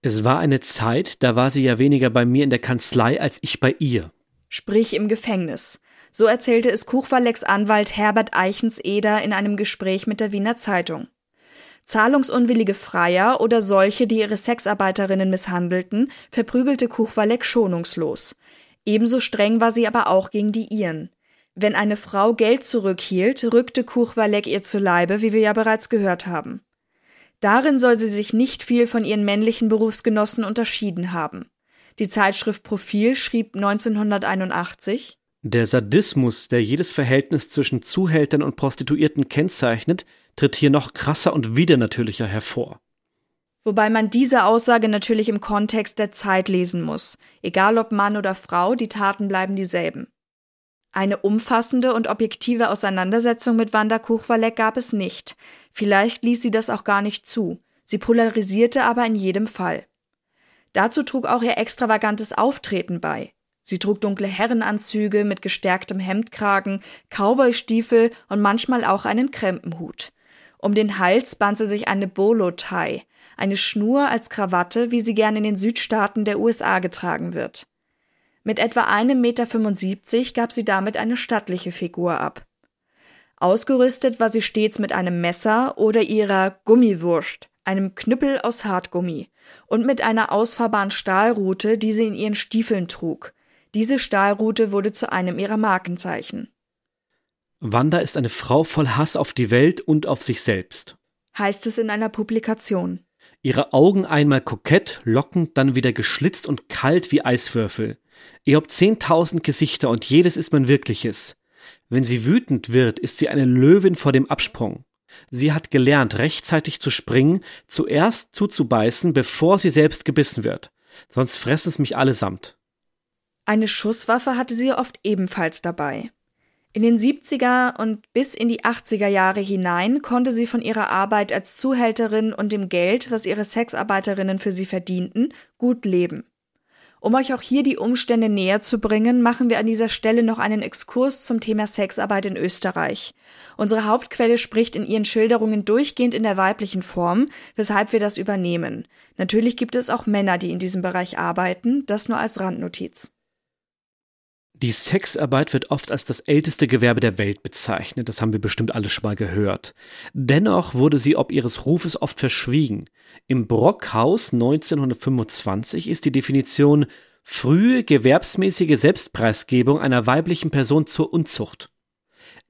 Es war eine Zeit, da war sie ja weniger bei mir in der Kanzlei als ich bei ihr. Sprich im Gefängnis. So erzählte es Kuchwaleks Anwalt Herbert Eichens-Eder in einem Gespräch mit der Wiener Zeitung. Zahlungsunwillige Freier oder solche, die ihre Sexarbeiterinnen misshandelten, verprügelte Kuchwalek schonungslos. Ebenso streng war sie aber auch gegen die ihren. Wenn eine Frau Geld zurückhielt, rückte Kuchwalek ihr zu Leibe, wie wir ja bereits gehört haben. Darin soll sie sich nicht viel von ihren männlichen Berufsgenossen unterschieden haben. Die Zeitschrift Profil schrieb 1981 der Sadismus, der jedes Verhältnis zwischen Zuhältern und Prostituierten kennzeichnet, tritt hier noch krasser und widernatürlicher hervor. Wobei man diese Aussage natürlich im Kontext der Zeit lesen muss. Egal ob Mann oder Frau, die Taten bleiben dieselben. Eine umfassende und objektive Auseinandersetzung mit Wanda Kuchwalek gab es nicht. Vielleicht ließ sie das auch gar nicht zu. Sie polarisierte aber in jedem Fall. Dazu trug auch ihr extravagantes Auftreten bei. Sie trug dunkle Herrenanzüge mit gestärktem Hemdkragen, Cowboystiefel und manchmal auch einen Krempenhut. Um den Hals band sie sich eine Bolo-Tie, eine Schnur als Krawatte, wie sie gern in den Südstaaten der USA getragen wird. Mit etwa einem Meter gab sie damit eine stattliche Figur ab. Ausgerüstet war sie stets mit einem Messer oder ihrer Gummiwurst, einem Knüppel aus Hartgummi, und mit einer ausfahrbaren Stahlrute, die sie in ihren Stiefeln trug. Diese Stahlrute wurde zu einem ihrer Markenzeichen. Wanda ist eine Frau voll Hass auf die Welt und auf sich selbst. Heißt es in einer Publikation. Ihre Augen einmal kokett, lockend, dann wieder geschlitzt und kalt wie Eiswürfel. Ihr habt zehntausend Gesichter und jedes ist mein wirkliches. Wenn sie wütend wird, ist sie eine Löwin vor dem Absprung. Sie hat gelernt, rechtzeitig zu springen, zuerst zuzubeißen, bevor sie selbst gebissen wird. Sonst fressen es mich allesamt. Eine Schusswaffe hatte sie oft ebenfalls dabei. In den 70er und bis in die 80er Jahre hinein konnte sie von ihrer Arbeit als Zuhälterin und dem Geld, was ihre Sexarbeiterinnen für sie verdienten, gut leben. Um euch auch hier die Umstände näher zu bringen, machen wir an dieser Stelle noch einen Exkurs zum Thema Sexarbeit in Österreich. Unsere Hauptquelle spricht in ihren Schilderungen durchgehend in der weiblichen Form, weshalb wir das übernehmen. Natürlich gibt es auch Männer, die in diesem Bereich arbeiten, das nur als Randnotiz. Die Sexarbeit wird oft als das älteste Gewerbe der Welt bezeichnet, das haben wir bestimmt alle schon mal gehört. Dennoch wurde sie ob ihres Rufes oft verschwiegen. Im Brockhaus 1925 ist die Definition frühe gewerbsmäßige Selbstpreisgebung einer weiblichen Person zur Unzucht.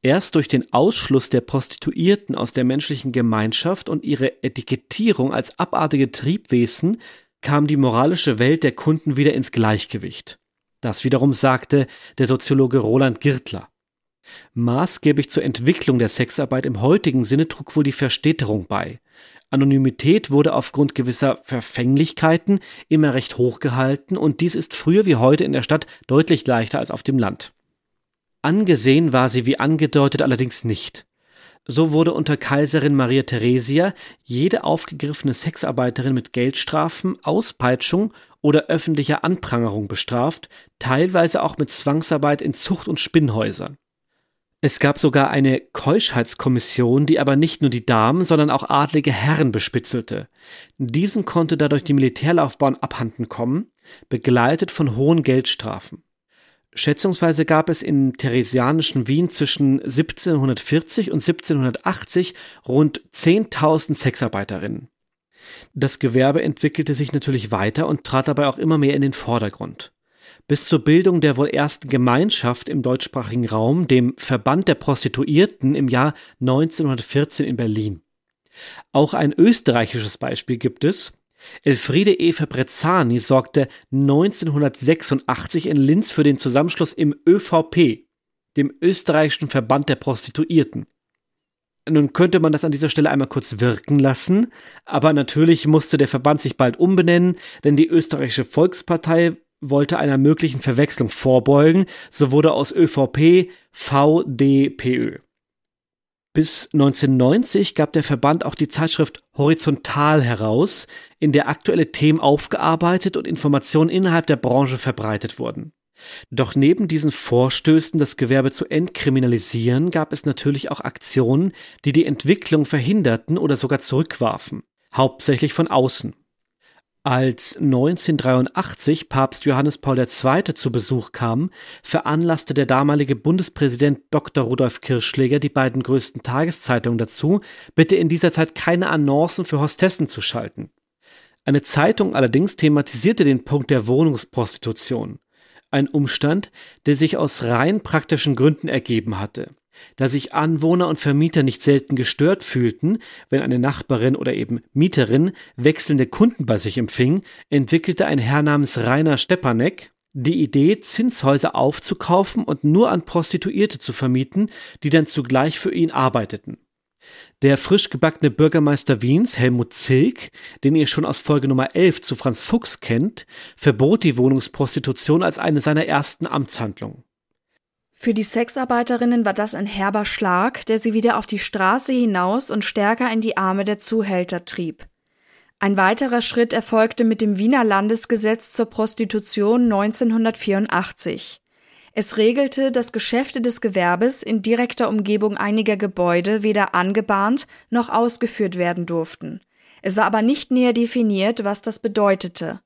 Erst durch den Ausschluss der Prostituierten aus der menschlichen Gemeinschaft und ihre Etikettierung als abartige Triebwesen kam die moralische Welt der Kunden wieder ins Gleichgewicht. Das wiederum sagte der Soziologe Roland Girtler. Maßgeblich zur Entwicklung der Sexarbeit im heutigen Sinne trug wohl die Verstädterung bei. Anonymität wurde aufgrund gewisser Verfänglichkeiten immer recht hoch gehalten und dies ist früher wie heute in der Stadt deutlich leichter als auf dem Land. Angesehen war sie wie angedeutet allerdings nicht. So wurde unter Kaiserin Maria Theresia jede aufgegriffene Sexarbeiterin mit Geldstrafen, Auspeitschung oder öffentlicher Anprangerung bestraft, teilweise auch mit Zwangsarbeit in Zucht- und Spinnhäusern. Es gab sogar eine Keuschheitskommission, die aber nicht nur die Damen, sondern auch adlige Herren bespitzelte. Diesen konnte dadurch die Militärlaufbahn abhanden kommen, begleitet von hohen Geldstrafen. Schätzungsweise gab es im theresianischen Wien zwischen 1740 und 1780 rund 10.000 Sexarbeiterinnen. Das Gewerbe entwickelte sich natürlich weiter und trat dabei auch immer mehr in den Vordergrund. Bis zur Bildung der wohl ersten Gemeinschaft im deutschsprachigen Raum, dem Verband der Prostituierten im Jahr 1914 in Berlin. Auch ein österreichisches Beispiel gibt es. Elfriede Eva Brezzani sorgte 1986 in Linz für den Zusammenschluss im ÖVP, dem österreichischen Verband der Prostituierten. Nun könnte man das an dieser Stelle einmal kurz wirken lassen, aber natürlich musste der Verband sich bald umbenennen, denn die österreichische Volkspartei wollte einer möglichen Verwechslung vorbeugen, so wurde aus ÖVP VDPÖ. Bis 1990 gab der Verband auch die Zeitschrift Horizontal heraus, in der aktuelle Themen aufgearbeitet und Informationen innerhalb der Branche verbreitet wurden. Doch neben diesen Vorstößen, das Gewerbe zu entkriminalisieren, gab es natürlich auch Aktionen, die die Entwicklung verhinderten oder sogar zurückwarfen, hauptsächlich von außen. Als 1983 Papst Johannes Paul II. zu Besuch kam, veranlasste der damalige Bundespräsident Dr. Rudolf Kirschläger die beiden größten Tageszeitungen dazu, bitte in dieser Zeit keine Annoncen für Hostessen zu schalten. Eine Zeitung allerdings thematisierte den Punkt der Wohnungsprostitution ein Umstand, der sich aus rein praktischen Gründen ergeben hatte. Da sich Anwohner und Vermieter nicht selten gestört fühlten, wenn eine Nachbarin oder eben Mieterin wechselnde Kunden bei sich empfing, entwickelte ein Herr namens Rainer Stepanek die Idee, Zinshäuser aufzukaufen und nur an Prostituierte zu vermieten, die dann zugleich für ihn arbeiteten. Der frisch gebackene Bürgermeister Wiens, Helmut Zilk, den ihr schon aus Folge Nummer 11 zu Franz Fuchs kennt, verbot die Wohnungsprostitution als eine seiner ersten Amtshandlungen. Für die Sexarbeiterinnen war das ein herber Schlag, der sie wieder auf die Straße hinaus und stärker in die Arme der Zuhälter trieb. Ein weiterer Schritt erfolgte mit dem Wiener Landesgesetz zur Prostitution 1984. Es regelte, dass Geschäfte des Gewerbes in direkter Umgebung einiger Gebäude weder angebahnt noch ausgeführt werden durften. Es war aber nicht näher definiert, was das bedeutete.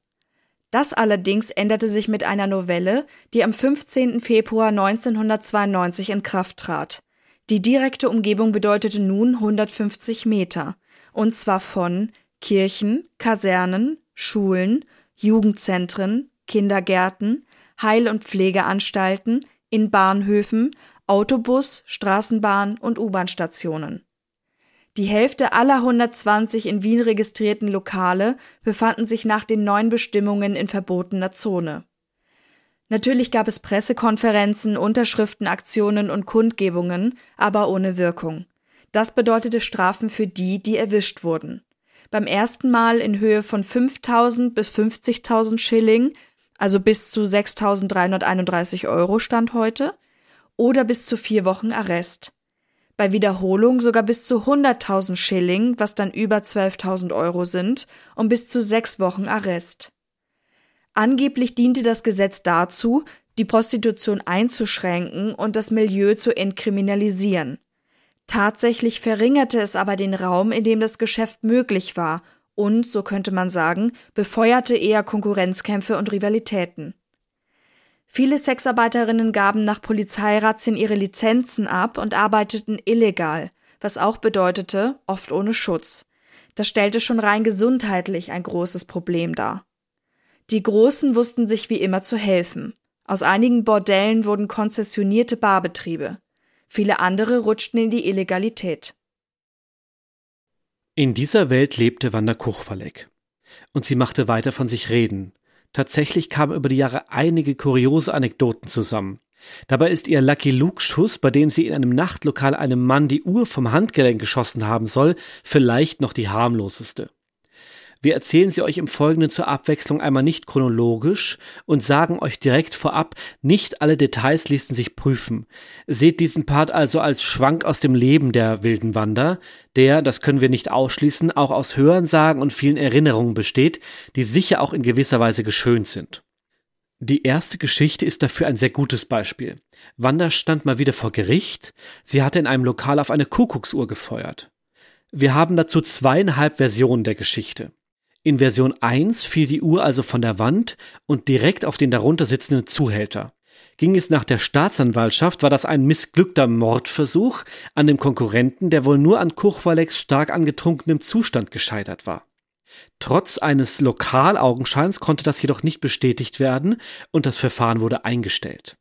Das allerdings änderte sich mit einer Novelle, die am 15. Februar 1992 in Kraft trat. Die direkte Umgebung bedeutete nun 150 Meter, und zwar von Kirchen, Kasernen, Schulen, Jugendzentren, Kindergärten, Heil- und Pflegeanstalten, in Bahnhöfen, Autobus, Straßenbahn und U-Bahn-Stationen. Die Hälfte aller 120 in Wien registrierten Lokale befanden sich nach den neuen Bestimmungen in verbotener Zone. Natürlich gab es Pressekonferenzen, Unterschriftenaktionen und Kundgebungen, aber ohne Wirkung. Das bedeutete Strafen für die, die erwischt wurden. Beim ersten Mal in Höhe von 5000 bis 50.000 Schilling also bis zu 6.331 Euro Stand heute, oder bis zu vier Wochen Arrest. Bei Wiederholung sogar bis zu 100.000 Schilling, was dann über 12.000 Euro sind, und bis zu sechs Wochen Arrest. Angeblich diente das Gesetz dazu, die Prostitution einzuschränken und das Milieu zu entkriminalisieren. Tatsächlich verringerte es aber den Raum, in dem das Geschäft möglich war und, so könnte man sagen, befeuerte eher Konkurrenzkämpfe und Rivalitäten. Viele Sexarbeiterinnen gaben nach Polizeirazzien ihre Lizenzen ab und arbeiteten illegal, was auch bedeutete, oft ohne Schutz. Das stellte schon rein gesundheitlich ein großes Problem dar. Die Großen wussten sich wie immer zu helfen. Aus einigen Bordellen wurden konzessionierte Barbetriebe. Viele andere rutschten in die Illegalität. In dieser Welt lebte Wanda Kuchwalek. Und sie machte weiter von sich reden. Tatsächlich kamen über die Jahre einige kuriose Anekdoten zusammen. Dabei ist ihr Lucky Luke Schuss, bei dem sie in einem Nachtlokal einem Mann die Uhr vom Handgelenk geschossen haben soll, vielleicht noch die harmloseste. Wir erzählen sie euch im Folgenden zur Abwechslung einmal nicht chronologisch und sagen euch direkt vorab, nicht alle Details ließen sich prüfen. Seht diesen Part also als Schwank aus dem Leben der wilden Wander, der, das können wir nicht ausschließen, auch aus Hörensagen und vielen Erinnerungen besteht, die sicher auch in gewisser Weise geschönt sind. Die erste Geschichte ist dafür ein sehr gutes Beispiel. Wanda stand mal wieder vor Gericht. Sie hatte in einem Lokal auf eine Kuckucksuhr gefeuert. Wir haben dazu zweieinhalb Versionen der Geschichte. In Version 1 fiel die Uhr also von der Wand und direkt auf den darunter sitzenden Zuhälter. Ging es nach der Staatsanwaltschaft, war das ein missglückter Mordversuch an dem Konkurrenten, der wohl nur an Kurchwaleks stark angetrunkenem Zustand gescheitert war. Trotz eines Lokalaugenscheins konnte das jedoch nicht bestätigt werden und das Verfahren wurde eingestellt.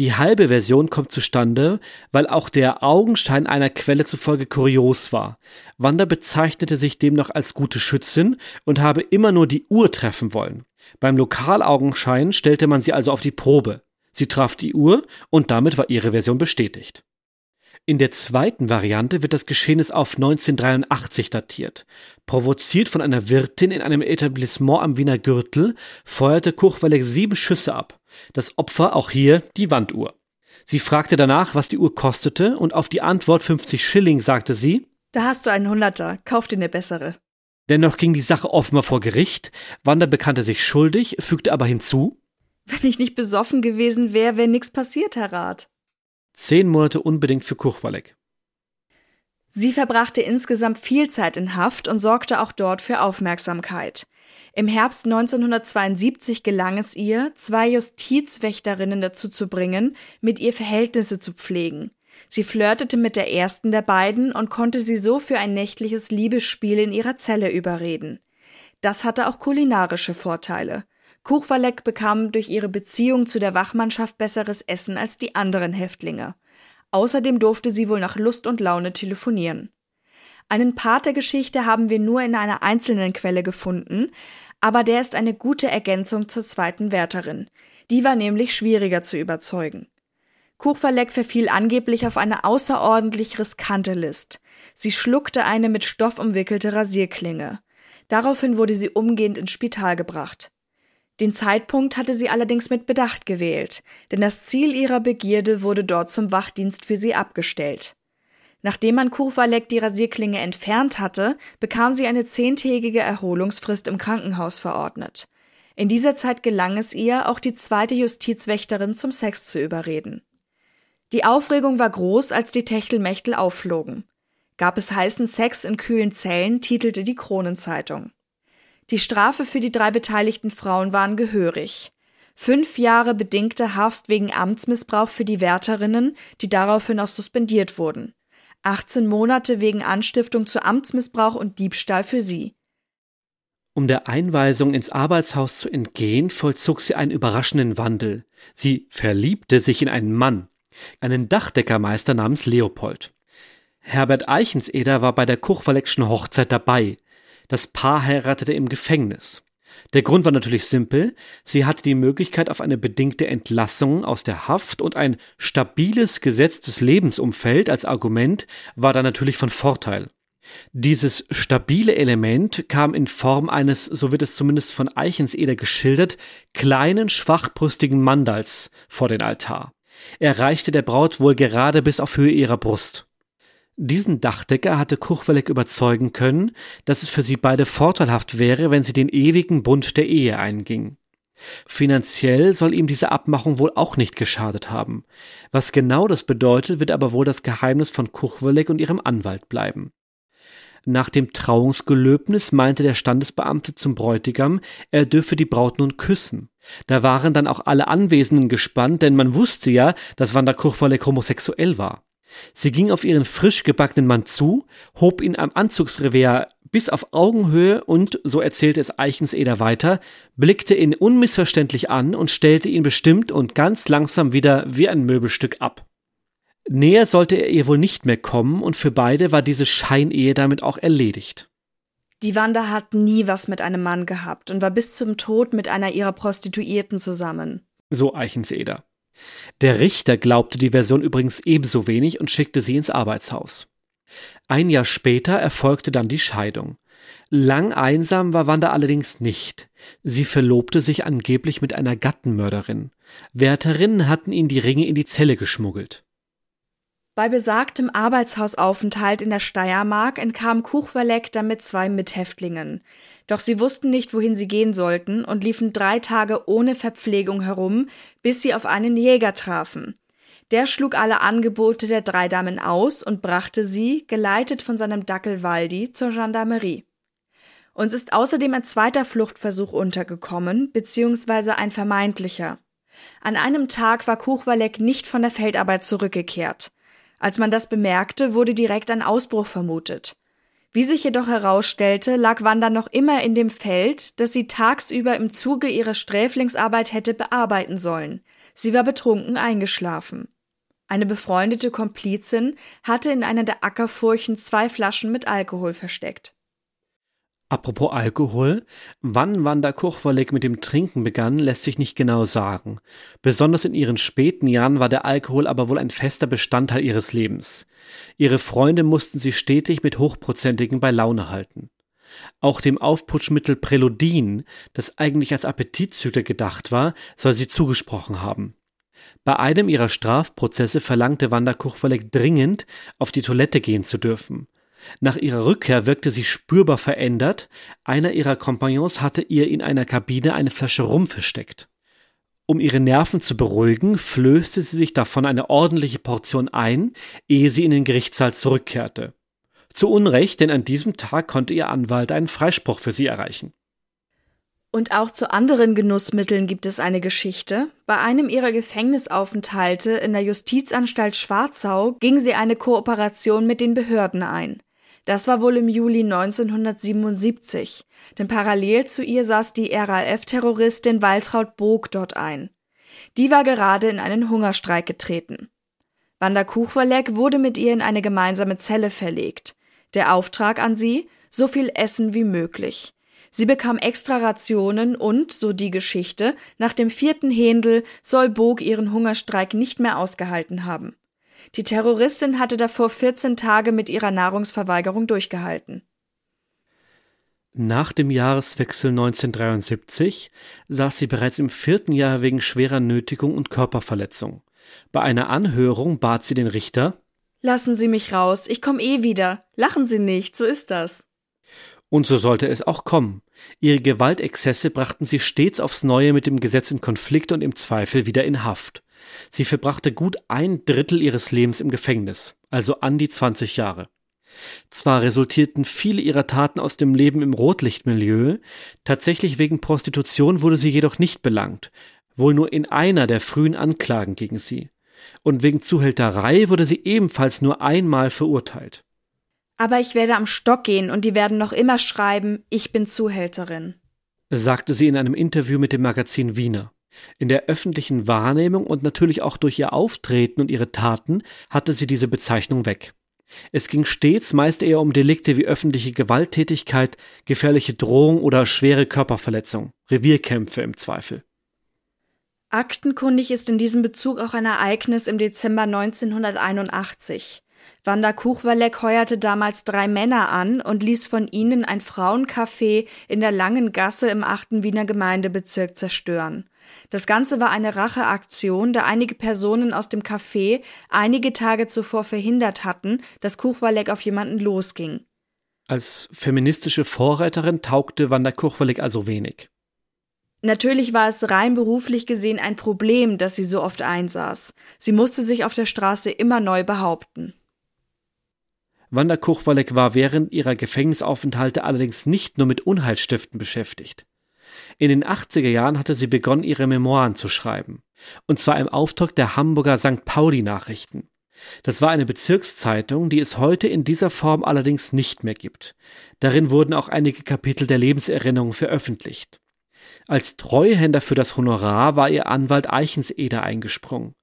Die halbe Version kommt zustande, weil auch der Augenschein einer Quelle zufolge kurios war. Wanda bezeichnete sich demnach als gute Schützin und habe immer nur die Uhr treffen wollen. Beim Lokalaugenschein stellte man sie also auf die Probe. Sie traf die Uhr und damit war ihre Version bestätigt. In der zweiten Variante wird das Geschehnis auf 1983 datiert. Provoziert von einer Wirtin in einem Etablissement am Wiener Gürtel, feuerte Kuchwalek sieben Schüsse ab. Das Opfer auch hier die Wanduhr. Sie fragte danach, was die Uhr kostete, und auf die Antwort 50 Schilling sagte sie, Da hast du einen Hunderter, kauf dir eine bessere. Dennoch ging die Sache offenbar vor Gericht. Wanda bekannte sich schuldig, fügte aber hinzu, Wenn ich nicht besoffen gewesen wäre, wäre nichts passiert, Herr Rat. Zehn Monate unbedingt für Kuchwalek. Sie verbrachte insgesamt viel Zeit in Haft und sorgte auch dort für Aufmerksamkeit. Im Herbst 1972 gelang es ihr, zwei Justizwächterinnen dazu zu bringen, mit ihr Verhältnisse zu pflegen. Sie flirtete mit der ersten der beiden und konnte sie so für ein nächtliches Liebesspiel in ihrer Zelle überreden. Das hatte auch kulinarische Vorteile. Kuchwalek bekam durch ihre Beziehung zu der Wachmannschaft besseres Essen als die anderen Häftlinge. Außerdem durfte sie wohl nach Lust und Laune telefonieren. Einen Part der Geschichte haben wir nur in einer einzelnen Quelle gefunden, aber der ist eine gute Ergänzung zur zweiten Wärterin. Die war nämlich schwieriger zu überzeugen. Kuchwalek verfiel angeblich auf eine außerordentlich riskante List. Sie schluckte eine mit Stoff umwickelte Rasierklinge. Daraufhin wurde sie umgehend ins Spital gebracht. Den Zeitpunkt hatte sie allerdings mit Bedacht gewählt, denn das Ziel ihrer Begierde wurde dort zum Wachdienst für sie abgestellt. Nachdem man Kurwalek die Rasierklinge entfernt hatte, bekam sie eine zehntägige Erholungsfrist im Krankenhaus verordnet. In dieser Zeit gelang es ihr, auch die zweite Justizwächterin zum Sex zu überreden. Die Aufregung war groß, als die Techtelmechtel aufflogen. Gab es heißen Sex in kühlen Zellen, titelte die Kronenzeitung. Die Strafe für die drei beteiligten Frauen waren gehörig. Fünf Jahre bedingte Haft wegen Amtsmissbrauch für die Wärterinnen, die daraufhin auch suspendiert wurden. 18 Monate wegen Anstiftung zu Amtsmissbrauch und Diebstahl für sie. Um der Einweisung ins Arbeitshaus zu entgehen, vollzog sie einen überraschenden Wandel. Sie verliebte sich in einen Mann, einen Dachdeckermeister namens Leopold. Herbert Eichenseder war bei der Kuchwalekschen Hochzeit dabei. Das Paar heiratete im Gefängnis. Der Grund war natürlich simpel. Sie hatte die Möglichkeit auf eine bedingte Entlassung aus der Haft und ein stabiles, gesetztes Lebensumfeld als Argument war da natürlich von Vorteil. Dieses stabile Element kam in Form eines, so wird es zumindest von Eichenseder geschildert, kleinen, schwachbrüstigen Mandals vor den Altar. Er reichte der Braut wohl gerade bis auf Höhe ihrer Brust. Diesen Dachdecker hatte Kuchwelek überzeugen können, dass es für sie beide vorteilhaft wäre, wenn sie den ewigen Bund der Ehe einging. Finanziell soll ihm diese Abmachung wohl auch nicht geschadet haben. Was genau das bedeutet, wird aber wohl das Geheimnis von Kuchwelek und ihrem Anwalt bleiben. Nach dem Trauungsgelöbnis meinte der Standesbeamte zum Bräutigam, er dürfe die Braut nun küssen. Da waren dann auch alle Anwesenden gespannt, denn man wusste ja, dass Wanda Kuchwelek homosexuell war. Sie ging auf ihren frisch gebackenen Mann zu, hob ihn am Anzugsrevier bis auf Augenhöhe und, so erzählte es Eichenseder weiter, blickte ihn unmissverständlich an und stellte ihn bestimmt und ganz langsam wieder wie ein Möbelstück ab. Näher sollte er ihr wohl nicht mehr kommen und für beide war diese Scheinehe damit auch erledigt. Die Wanda hat nie was mit einem Mann gehabt und war bis zum Tod mit einer ihrer Prostituierten zusammen. So Eichenseder. Der Richter glaubte die Version übrigens ebenso wenig und schickte sie ins Arbeitshaus. Ein Jahr später erfolgte dann die Scheidung. Lang einsam war Wanda allerdings nicht. Sie verlobte sich angeblich mit einer Gattenmörderin. Wärterinnen hatten ihn die Ringe in die Zelle geschmuggelt. Bei besagtem Arbeitshausaufenthalt in der Steiermark entkam Kuchwalek dann mit zwei Mithäftlingen. Doch sie wussten nicht, wohin sie gehen sollten und liefen drei Tage ohne Verpflegung herum, bis sie auf einen Jäger trafen. Der schlug alle Angebote der drei Damen aus und brachte sie, geleitet von seinem Dackel Waldi, zur Gendarmerie. Uns ist außerdem ein zweiter Fluchtversuch untergekommen, beziehungsweise ein vermeintlicher. An einem Tag war Kuchwalek nicht von der Feldarbeit zurückgekehrt. Als man das bemerkte, wurde direkt ein Ausbruch vermutet. Wie sich jedoch herausstellte, lag Wanda noch immer in dem Feld, das sie tagsüber im Zuge ihrer Sträflingsarbeit hätte bearbeiten sollen. Sie war betrunken eingeschlafen. Eine befreundete Komplizin hatte in einer der Ackerfurchen zwei Flaschen mit Alkohol versteckt. Apropos Alkohol, wann Wanda Kuchwalik mit dem Trinken begann, lässt sich nicht genau sagen. Besonders in ihren späten Jahren war der Alkohol aber wohl ein fester Bestandteil ihres Lebens. Ihre Freunde mussten sie stetig mit Hochprozentigen bei Laune halten. Auch dem Aufputschmittel Preludin, das eigentlich als Appetitzügler gedacht war, soll sie zugesprochen haben. Bei einem ihrer Strafprozesse verlangte Wanda Kuchwalik dringend, auf die Toilette gehen zu dürfen. Nach ihrer Rückkehr wirkte sie spürbar verändert. Einer ihrer Kompagnons hatte ihr in einer Kabine eine Flasche Rum versteckt. Um ihre Nerven zu beruhigen, flößte sie sich davon eine ordentliche Portion ein, ehe sie in den Gerichtssaal zurückkehrte. Zu Unrecht, denn an diesem Tag konnte ihr Anwalt einen Freispruch für sie erreichen. Und auch zu anderen Genussmitteln gibt es eine Geschichte. Bei einem ihrer Gefängnisaufenthalte in der Justizanstalt Schwarzau ging sie eine Kooperation mit den Behörden ein. Das war wohl im Juli 1977, denn parallel zu ihr saß die RAF-Terroristin Waltraud Bog dort ein. Die war gerade in einen Hungerstreik getreten. Wanda Kuchwalek wurde mit ihr in eine gemeinsame Zelle verlegt. Der Auftrag an sie, so viel Essen wie möglich. Sie bekam extra Rationen und, so die Geschichte, nach dem vierten Händel soll Bog ihren Hungerstreik nicht mehr ausgehalten haben. Die Terroristin hatte davor 14 Tage mit ihrer Nahrungsverweigerung durchgehalten. Nach dem Jahreswechsel 1973 saß sie bereits im vierten Jahr wegen schwerer Nötigung und Körperverletzung. Bei einer Anhörung bat sie den Richter Lassen Sie mich raus, ich komme eh wieder. Lachen Sie nicht, so ist das. Und so sollte es auch kommen. Ihre Gewaltexzesse brachten sie stets aufs Neue mit dem Gesetz in Konflikt und im Zweifel wieder in Haft. Sie verbrachte gut ein Drittel ihres Lebens im Gefängnis, also an die 20 Jahre. Zwar resultierten viele ihrer Taten aus dem Leben im Rotlichtmilieu, tatsächlich wegen Prostitution wurde sie jedoch nicht belangt, wohl nur in einer der frühen Anklagen gegen sie. Und wegen Zuhälterei wurde sie ebenfalls nur einmal verurteilt. Aber ich werde am Stock gehen und die werden noch immer schreiben, ich bin Zuhälterin, sagte sie in einem Interview mit dem Magazin Wiener. In der öffentlichen Wahrnehmung und natürlich auch durch ihr Auftreten und ihre Taten hatte sie diese Bezeichnung weg. Es ging stets meist eher um Delikte wie öffentliche Gewalttätigkeit, gefährliche Drohung oder schwere Körperverletzung, Revierkämpfe im Zweifel. Aktenkundig ist in diesem Bezug auch ein Ereignis im Dezember 1981. Wanda Kuchwalek heuerte damals drei Männer an und ließ von ihnen ein Frauencafé in der Langen Gasse im 8. Wiener Gemeindebezirk zerstören. Das Ganze war eine Racheaktion, da einige Personen aus dem Café einige Tage zuvor verhindert hatten, dass Kuchwalek auf jemanden losging. Als feministische Vorreiterin taugte Wanda Kuchwalek also wenig. Natürlich war es rein beruflich gesehen ein Problem, dass sie so oft einsaß. Sie musste sich auf der Straße immer neu behaupten. Wanda Kuchwalek war während ihrer Gefängnisaufenthalte allerdings nicht nur mit Unheilstiften beschäftigt. In den 80er Jahren hatte sie begonnen, ihre Memoiren zu schreiben. Und zwar im Auftrag der Hamburger St. Pauli Nachrichten. Das war eine Bezirkszeitung, die es heute in dieser Form allerdings nicht mehr gibt. Darin wurden auch einige Kapitel der Lebenserinnerungen veröffentlicht. Als Treuhänder für das Honorar war ihr Anwalt Eichenseder eingesprungen.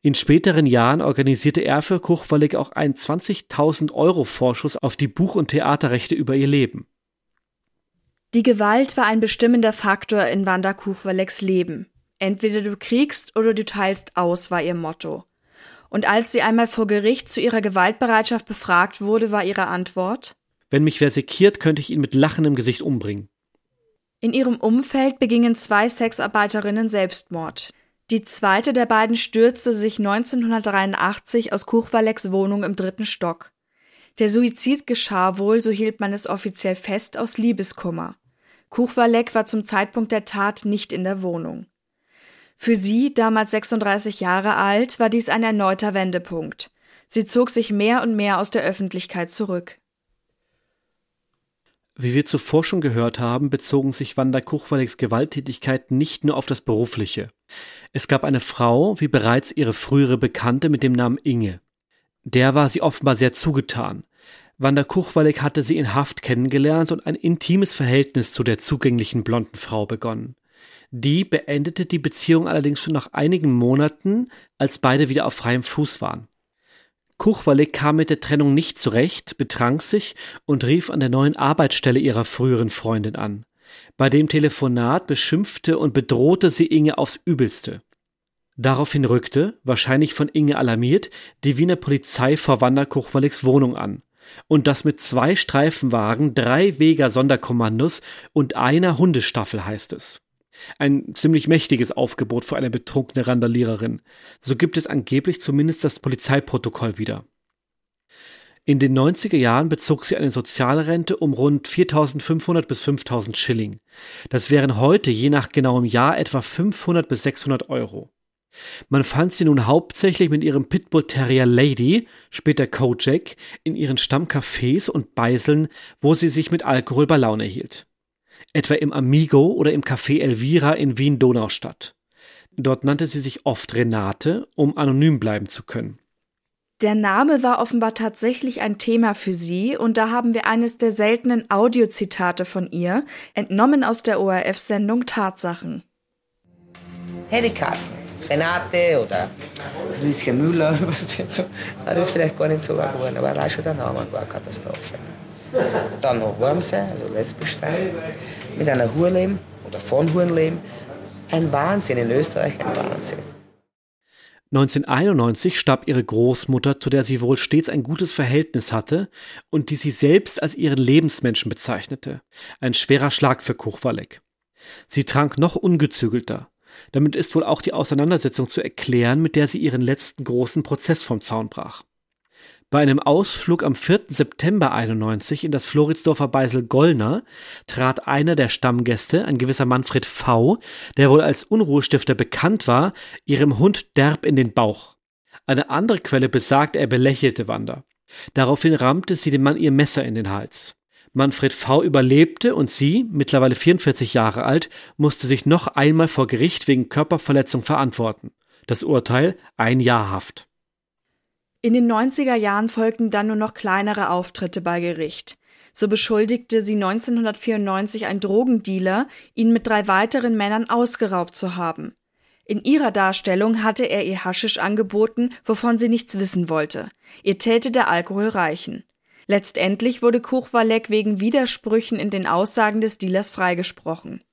In späteren Jahren organisierte er für Kuchwallig auch einen 20.000 Euro Vorschuss auf die Buch- und Theaterrechte über ihr Leben. Die Gewalt war ein bestimmender Faktor in Wanda Kuchwaleks Leben. Entweder du kriegst oder du teilst aus, war ihr Motto. Und als sie einmal vor Gericht zu ihrer Gewaltbereitschaft befragt wurde, war ihre Antwort Wenn mich wer sekiert, könnte ich ihn mit lachendem Gesicht umbringen. In ihrem Umfeld begingen zwei Sexarbeiterinnen Selbstmord. Die zweite der beiden stürzte sich 1983 aus Kuchwaleks Wohnung im dritten Stock. Der Suizid geschah wohl, so hielt man es offiziell fest, aus Liebeskummer. Kuchwalek war zum Zeitpunkt der Tat nicht in der Wohnung. Für sie, damals 36 Jahre alt, war dies ein erneuter Wendepunkt. Sie zog sich mehr und mehr aus der Öffentlichkeit zurück. Wie wir zuvor schon gehört haben, bezogen sich Wanda Kuchwaleks Gewalttätigkeit nicht nur auf das Berufliche. Es gab eine Frau, wie bereits ihre frühere Bekannte mit dem Namen Inge. Der war sie offenbar sehr zugetan. Wanda Kuchwalek hatte sie in Haft kennengelernt und ein intimes Verhältnis zu der zugänglichen blonden Frau begonnen. Die beendete die Beziehung allerdings schon nach einigen Monaten, als beide wieder auf freiem Fuß waren. Kuchwalek kam mit der Trennung nicht zurecht, betrank sich und rief an der neuen Arbeitsstelle ihrer früheren Freundin an. Bei dem Telefonat beschimpfte und bedrohte sie Inge aufs Übelste. Daraufhin rückte, wahrscheinlich von Inge alarmiert, die Wiener Polizei vor Wanda Wohnung an und das mit zwei Streifenwagen, drei Weger Sonderkommandos und einer Hundestaffel heißt es. Ein ziemlich mächtiges Aufgebot für eine betrunkene Randaliererin. So gibt es angeblich zumindest das Polizeiprotokoll wieder. In den 90er Jahren bezog sie eine Sozialrente um rund 4.500 bis 5.000 Schilling. Das wären heute je nach genauem Jahr etwa 500 bis 600 Euro. Man fand sie nun hauptsächlich mit ihrem Pitbull Terrier Lady, später Kojak, in ihren Stammcafés und Beiseln, wo sie sich mit Alkohol bei Laune hielt. Etwa im Amigo oder im Café Elvira in Wien-Donaustadt. Dort nannte sie sich oft Renate, um anonym bleiben zu können. Der Name war offenbar tatsächlich ein Thema für sie und da haben wir eines der seltenen Audiozitate von ihr, entnommen aus der ORF-Sendung Tatsachen. Hätte Kassen. Renate oder das bisschen Müller, *laughs* was so, das ist vielleicht gar nicht so wahr geworden, aber allein schon der Name war eine Katastrophe. Dann noch warm sein, also lesbisch sein, mit einer Hurleben oder von Hurleben. Ein Wahnsinn in Österreich, ein Wahnsinn. 1991 starb ihre Großmutter, zu der sie wohl stets ein gutes Verhältnis hatte und die sie selbst als ihren Lebensmenschen bezeichnete. Ein schwerer Schlag für Kuchwalek. Sie trank noch ungezügelter. Damit ist wohl auch die Auseinandersetzung zu erklären, mit der sie ihren letzten großen Prozess vom Zaun brach. Bei einem Ausflug am 4. September 91 in das Floridsdorfer Beisel Gollner trat einer der Stammgäste, ein gewisser Manfred V., der wohl als Unruhestifter bekannt war, ihrem Hund derb in den Bauch. Eine andere Quelle besagt, er belächelte Wanda. Daraufhin rammte sie dem Mann ihr Messer in den Hals. Manfred V. überlebte und sie, mittlerweile 44 Jahre alt, musste sich noch einmal vor Gericht wegen Körperverletzung verantworten. Das Urteil ein Jahr Haft. In den 90er Jahren folgten dann nur noch kleinere Auftritte bei Gericht. So beschuldigte sie 1994 ein Drogendealer, ihn mit drei weiteren Männern ausgeraubt zu haben. In ihrer Darstellung hatte er ihr Haschisch angeboten, wovon sie nichts wissen wollte. Ihr täte der Alkohol reichen. Letztendlich wurde Kuchwalek wegen Widersprüchen in den Aussagen des Dealers freigesprochen.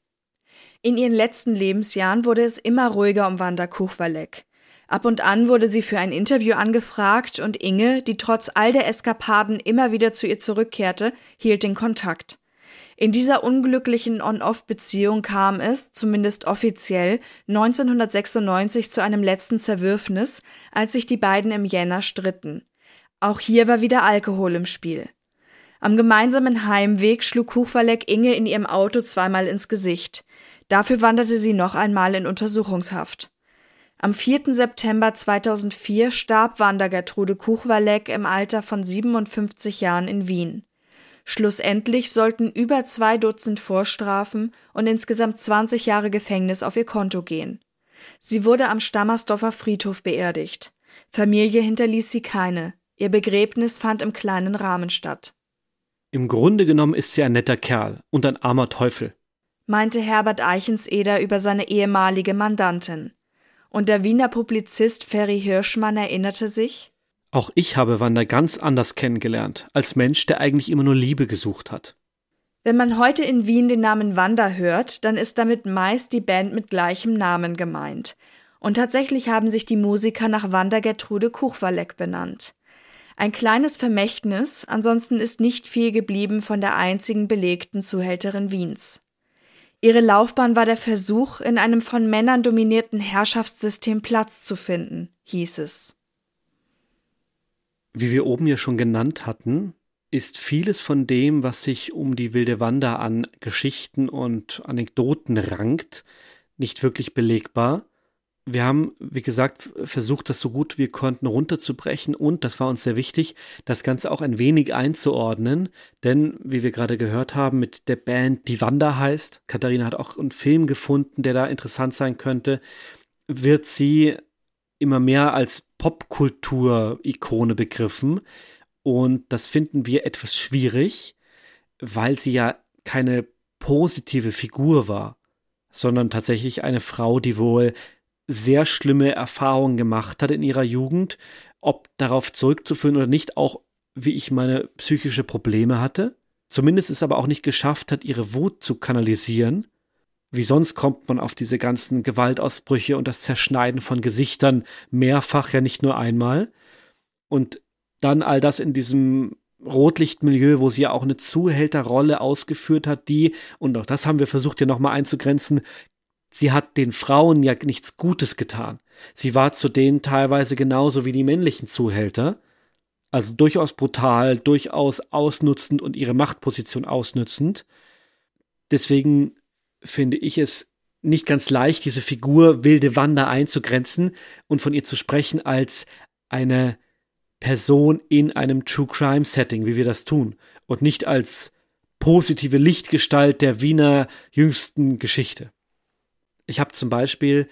In ihren letzten Lebensjahren wurde es immer ruhiger um Wanda Kuchwalek. Ab und an wurde sie für ein Interview angefragt und Inge, die trotz all der Eskapaden immer wieder zu ihr zurückkehrte, hielt den Kontakt. In dieser unglücklichen On-Off-Beziehung kam es, zumindest offiziell, 1996 zu einem letzten Zerwürfnis, als sich die beiden im Jänner stritten. Auch hier war wieder Alkohol im Spiel. Am gemeinsamen Heimweg schlug Kuchwalek Inge in ihrem Auto zweimal ins Gesicht. Dafür wanderte sie noch einmal in Untersuchungshaft. Am 4. September 2004 starb Wanda Gertrude Kuchwalek im Alter von 57 Jahren in Wien. Schlussendlich sollten über zwei Dutzend Vorstrafen und insgesamt 20 Jahre Gefängnis auf ihr Konto gehen. Sie wurde am Stammersdorfer Friedhof beerdigt. Familie hinterließ sie keine. Ihr Begräbnis fand im kleinen Rahmen statt. Im Grunde genommen ist sie ein netter Kerl und ein armer Teufel, meinte Herbert Eichenseder über seine ehemalige Mandantin. Und der Wiener Publizist Ferry Hirschmann erinnerte sich, auch ich habe Wanda ganz anders kennengelernt, als Mensch, der eigentlich immer nur Liebe gesucht hat. Wenn man heute in Wien den Namen Wanda hört, dann ist damit meist die Band mit gleichem Namen gemeint. Und tatsächlich haben sich die Musiker nach Wanda Gertrude Kuchwalek benannt. Ein kleines Vermächtnis, ansonsten ist nicht viel geblieben von der einzigen belegten Zuhälterin Wiens. Ihre Laufbahn war der Versuch, in einem von Männern dominierten Herrschaftssystem Platz zu finden, hieß es. Wie wir oben ja schon genannt hatten, ist vieles von dem, was sich um die wilde Wanda an Geschichten und Anekdoten rankt, nicht wirklich belegbar. Wir haben, wie gesagt, versucht, das so gut wir konnten runterzubrechen und, das war uns sehr wichtig, das Ganze auch ein wenig einzuordnen, denn, wie wir gerade gehört haben, mit der Band, die Wanda heißt, Katharina hat auch einen Film gefunden, der da interessant sein könnte, wird sie immer mehr als Popkultur-Ikone begriffen. Und das finden wir etwas schwierig, weil sie ja keine positive Figur war, sondern tatsächlich eine Frau, die wohl sehr schlimme Erfahrungen gemacht hat in ihrer Jugend, ob darauf zurückzuführen oder nicht, auch wie ich meine psychische Probleme hatte, zumindest es aber auch nicht geschafft hat, ihre Wut zu kanalisieren. Wie sonst kommt man auf diese ganzen Gewaltausbrüche und das Zerschneiden von Gesichtern mehrfach, ja nicht nur einmal. Und dann all das in diesem Rotlichtmilieu, wo sie ja auch eine Zuhälterrolle ausgeführt hat, die, und auch das haben wir versucht hier nochmal einzugrenzen, sie hat den Frauen ja nichts Gutes getan. Sie war zu denen teilweise genauso wie die männlichen Zuhälter, also durchaus brutal, durchaus ausnutzend und ihre Machtposition ausnützend. Deswegen finde ich es nicht ganz leicht, diese Figur wilde Wanda einzugrenzen und von ihr zu sprechen als eine Person in einem True Crime Setting, wie wir das tun, und nicht als positive Lichtgestalt der Wiener jüngsten Geschichte. Ich habe zum Beispiel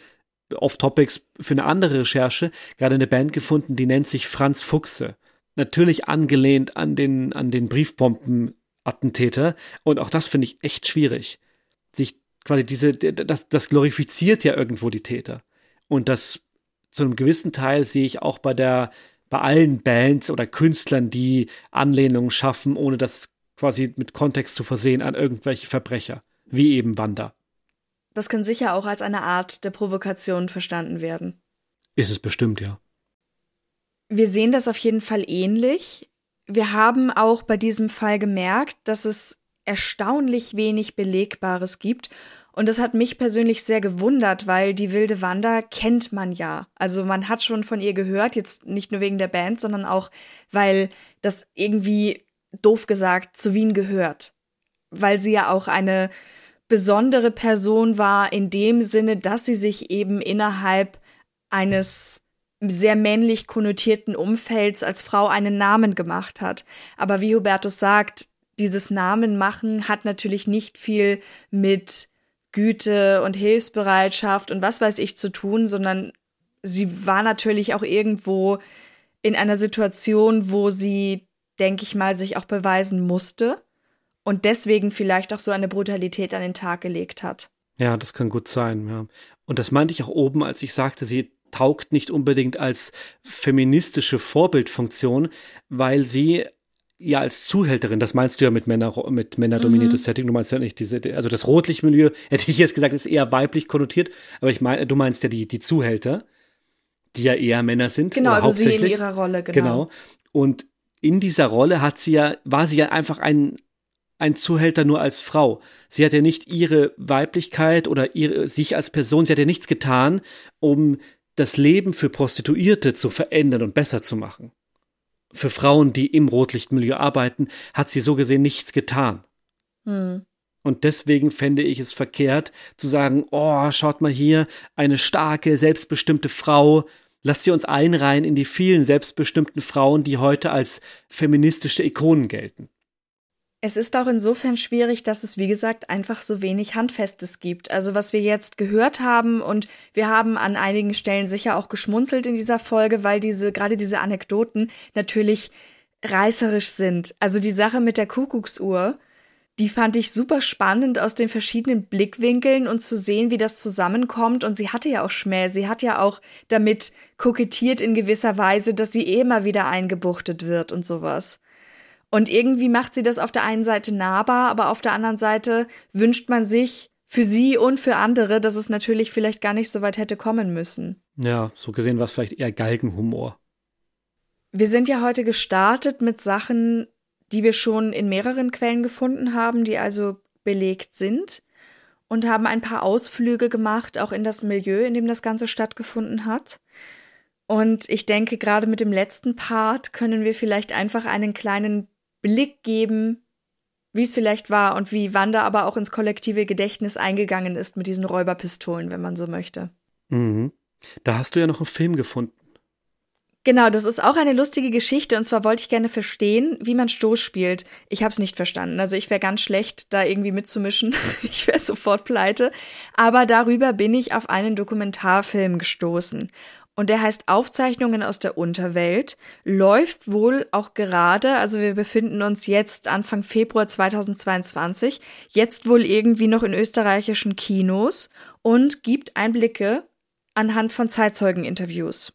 off-topics für eine andere Recherche gerade eine Band gefunden, die nennt sich Franz Fuchse. Natürlich angelehnt an den, an den Briefbomben-Attentäter. Und auch das finde ich echt schwierig. Sich quasi diese, das, das glorifiziert ja irgendwo die Täter. Und das zu einem gewissen Teil sehe ich auch bei der, bei allen Bands oder Künstlern, die Anlehnungen schaffen, ohne das quasi mit Kontext zu versehen an irgendwelche Verbrecher. Wie eben Wanda. Das kann sicher auch als eine Art der Provokation verstanden werden. Ist es bestimmt, ja. Wir sehen das auf jeden Fall ähnlich. Wir haben auch bei diesem Fall gemerkt, dass es erstaunlich wenig Belegbares gibt. Und das hat mich persönlich sehr gewundert, weil die wilde Wanda kennt man ja. Also man hat schon von ihr gehört, jetzt nicht nur wegen der Band, sondern auch, weil das irgendwie, doof gesagt, zu Wien gehört. Weil sie ja auch eine besondere Person war in dem Sinne, dass sie sich eben innerhalb eines sehr männlich konnotierten Umfelds als Frau einen Namen gemacht hat. Aber wie Hubertus sagt, dieses Namen machen hat natürlich nicht viel mit Güte und Hilfsbereitschaft und was weiß ich zu tun, sondern sie war natürlich auch irgendwo in einer Situation, wo sie, denke ich mal, sich auch beweisen musste und deswegen vielleicht auch so eine Brutalität an den Tag gelegt hat. Ja, das kann gut sein, ja. Und das meinte ich auch oben, als ich sagte, sie taugt nicht unbedingt als feministische Vorbildfunktion, weil sie ja als Zuhälterin, das meinst du ja mit Männer mit männerdominiertes mhm. Setting, du meinst ja nicht diese also das Rotlichtmilieu, *laughs* hätte ich jetzt gesagt, ist eher weiblich konnotiert, aber ich meine, du meinst ja die die Zuhälter, die ja eher Männer sind, genau, also sie in ihrer Rolle, genau. Genau. Und in dieser Rolle hat sie ja war sie ja einfach ein ein Zuhälter nur als Frau. Sie hat ja nicht ihre Weiblichkeit oder ihre, sich als Person, sie hat ja nichts getan, um das Leben für Prostituierte zu verändern und besser zu machen. Für Frauen, die im Rotlichtmilieu arbeiten, hat sie so gesehen nichts getan. Hm. Und deswegen fände ich es verkehrt zu sagen, oh, schaut mal hier, eine starke, selbstbestimmte Frau, lasst sie uns einreihen in die vielen selbstbestimmten Frauen, die heute als feministische Ikonen gelten. Es ist auch insofern schwierig, dass es, wie gesagt, einfach so wenig Handfestes gibt. Also was wir jetzt gehört haben und wir haben an einigen Stellen sicher auch geschmunzelt in dieser Folge, weil diese, gerade diese Anekdoten natürlich reißerisch sind. Also die Sache mit der Kuckucksuhr, die fand ich super spannend aus den verschiedenen Blickwinkeln und zu sehen, wie das zusammenkommt. Und sie hatte ja auch Schmäh. Sie hat ja auch damit kokettiert in gewisser Weise, dass sie eh immer wieder eingebuchtet wird und sowas. Und irgendwie macht sie das auf der einen Seite nahbar, aber auf der anderen Seite wünscht man sich für sie und für andere, dass es natürlich vielleicht gar nicht so weit hätte kommen müssen. Ja, so gesehen war es vielleicht eher Galgenhumor. Wir sind ja heute gestartet mit Sachen, die wir schon in mehreren Quellen gefunden haben, die also belegt sind und haben ein paar Ausflüge gemacht, auch in das Milieu, in dem das Ganze stattgefunden hat. Und ich denke, gerade mit dem letzten Part können wir vielleicht einfach einen kleinen Blick geben, wie es vielleicht war und wie Wanda aber auch ins kollektive Gedächtnis eingegangen ist mit diesen Räuberpistolen, wenn man so möchte. Mhm. Da hast du ja noch einen Film gefunden. Genau, das ist auch eine lustige Geschichte und zwar wollte ich gerne verstehen, wie man Stoß spielt. Ich habe es nicht verstanden. Also ich wäre ganz schlecht, da irgendwie mitzumischen. *laughs* ich wäre sofort pleite. Aber darüber bin ich auf einen Dokumentarfilm gestoßen und der heißt Aufzeichnungen aus der Unterwelt, läuft wohl auch gerade, also wir befinden uns jetzt Anfang Februar 2022, jetzt wohl irgendwie noch in österreichischen Kinos und gibt Einblicke anhand von Zeitzeugeninterviews.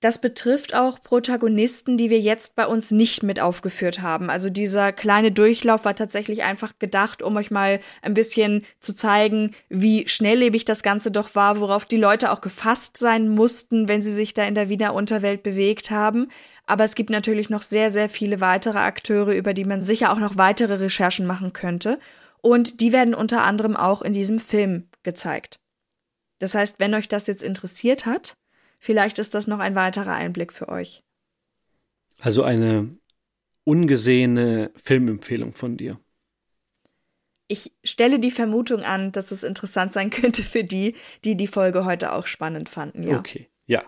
Das betrifft auch Protagonisten, die wir jetzt bei uns nicht mit aufgeführt haben. Also dieser kleine Durchlauf war tatsächlich einfach gedacht, um euch mal ein bisschen zu zeigen, wie schnelllebig das Ganze doch war, worauf die Leute auch gefasst sein mussten, wenn sie sich da in der Wiener Unterwelt bewegt haben. Aber es gibt natürlich noch sehr, sehr viele weitere Akteure, über die man sicher auch noch weitere Recherchen machen könnte. Und die werden unter anderem auch in diesem Film gezeigt. Das heißt, wenn euch das jetzt interessiert hat, Vielleicht ist das noch ein weiterer Einblick für euch. Also eine ungesehene Filmempfehlung von dir. Ich stelle die Vermutung an, dass es interessant sein könnte für die, die die Folge heute auch spannend fanden. Ja. Okay, ja.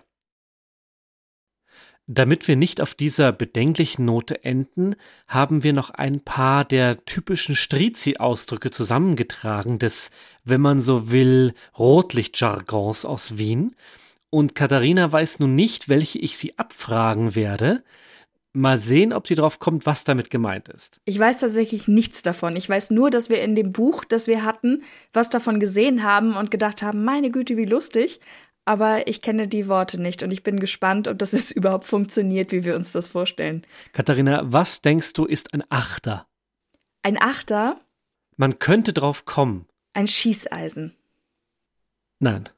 Damit wir nicht auf dieser bedenklichen Note enden, haben wir noch ein paar der typischen Strizi-Ausdrücke zusammengetragen, des, wenn man so will, Rotlichtjargons aus Wien. Und Katharina weiß nun nicht, welche ich sie abfragen werde. Mal sehen, ob sie drauf kommt, was damit gemeint ist. Ich weiß tatsächlich nichts davon. Ich weiß nur, dass wir in dem Buch, das wir hatten, was davon gesehen haben und gedacht haben, meine Güte, wie lustig. Aber ich kenne die Worte nicht und ich bin gespannt, ob das jetzt *laughs* überhaupt funktioniert, wie wir uns das vorstellen. Katharina, was denkst du ist ein Achter? Ein Achter? Man könnte drauf kommen. Ein Schießeisen. Nein.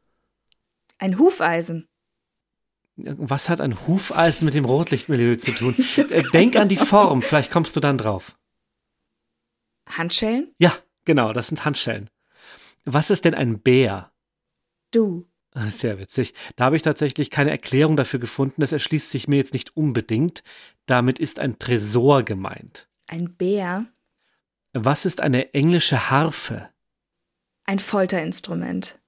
Ein Hufeisen. Was hat ein Hufeisen mit dem Rotlichtmilieu zu tun? Äh, Denk an die Form, vielleicht kommst du dann drauf. Handschellen? Ja, genau, das sind Handschellen. Was ist denn ein Bär? Du. Ah, Sehr witzig. Da habe ich tatsächlich keine Erklärung dafür gefunden. Das erschließt sich mir jetzt nicht unbedingt. Damit ist ein Tresor gemeint. Ein Bär. Was ist eine englische Harfe? Ein Folterinstrument.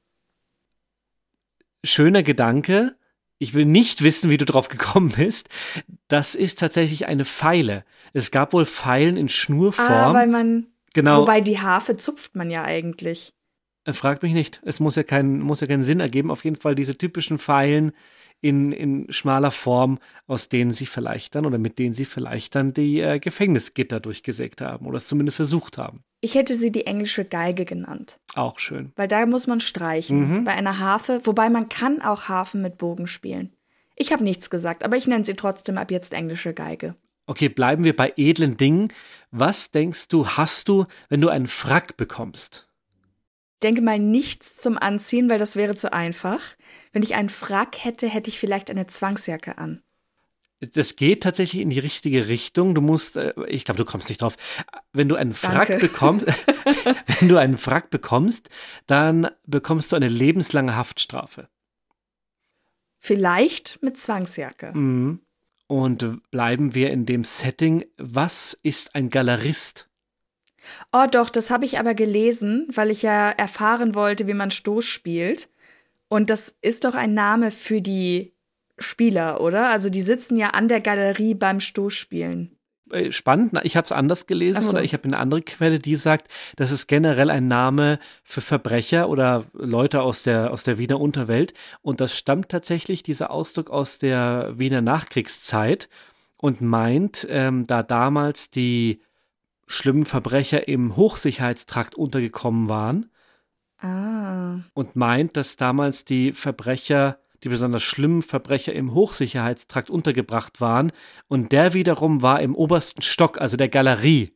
Schöner Gedanke. Ich will nicht wissen, wie du drauf gekommen bist. Das ist tatsächlich eine Feile. Es gab wohl Pfeilen in Schnurform. Ah, weil man. genau. Wobei die Harfe zupft man ja eigentlich. Äh, Frag mich nicht. Es muss ja, keinen, muss ja keinen Sinn ergeben. Auf jeden Fall diese typischen Pfeilen in, in schmaler Form, aus denen sie vielleicht dann oder mit denen sie vielleicht dann die äh, Gefängnisgitter durchgesägt haben oder es zumindest versucht haben. Ich hätte sie die englische Geige genannt. Auch schön. Weil da muss man streichen. Mhm. Bei einer Harfe, wobei man kann auch Harfen mit Bogen spielen. Ich habe nichts gesagt, aber ich nenne sie trotzdem ab jetzt englische Geige. Okay, bleiben wir bei edlen Dingen. Was denkst du, hast du, wenn du einen Frack bekommst? Denke mal nichts zum Anziehen, weil das wäre zu einfach. Wenn ich einen Frack hätte, hätte ich vielleicht eine Zwangsjacke an. Das geht tatsächlich in die richtige Richtung. Du musst, äh, ich glaube, du kommst nicht drauf. Wenn du einen Frack Danke. bekommst, *laughs* *laughs* wenn du einen Frack bekommst, dann bekommst du eine lebenslange Haftstrafe. Vielleicht mit Zwangsjacke. Mhm. Und bleiben wir in dem Setting. Was ist ein Galerist? Oh doch, das habe ich aber gelesen, weil ich ja erfahren wollte, wie man Stoß spielt. Und das ist doch ein Name für die Spieler, oder? Also die sitzen ja an der Galerie beim Stoßspielen. Äh, Spannend, ich habe es anders gelesen so. oder ich habe eine andere Quelle, die sagt, das ist generell ein Name für Verbrecher oder Leute aus der, aus der Wiener Unterwelt. Und das stammt tatsächlich, dieser Ausdruck, aus der Wiener Nachkriegszeit und meint, ähm, da damals die schlimmen Verbrecher im Hochsicherheitstrakt untergekommen waren, Ah. und meint, dass damals die Verbrecher, die besonders schlimmen Verbrecher im Hochsicherheitstrakt untergebracht waren und der wiederum war im obersten Stock, also der Galerie.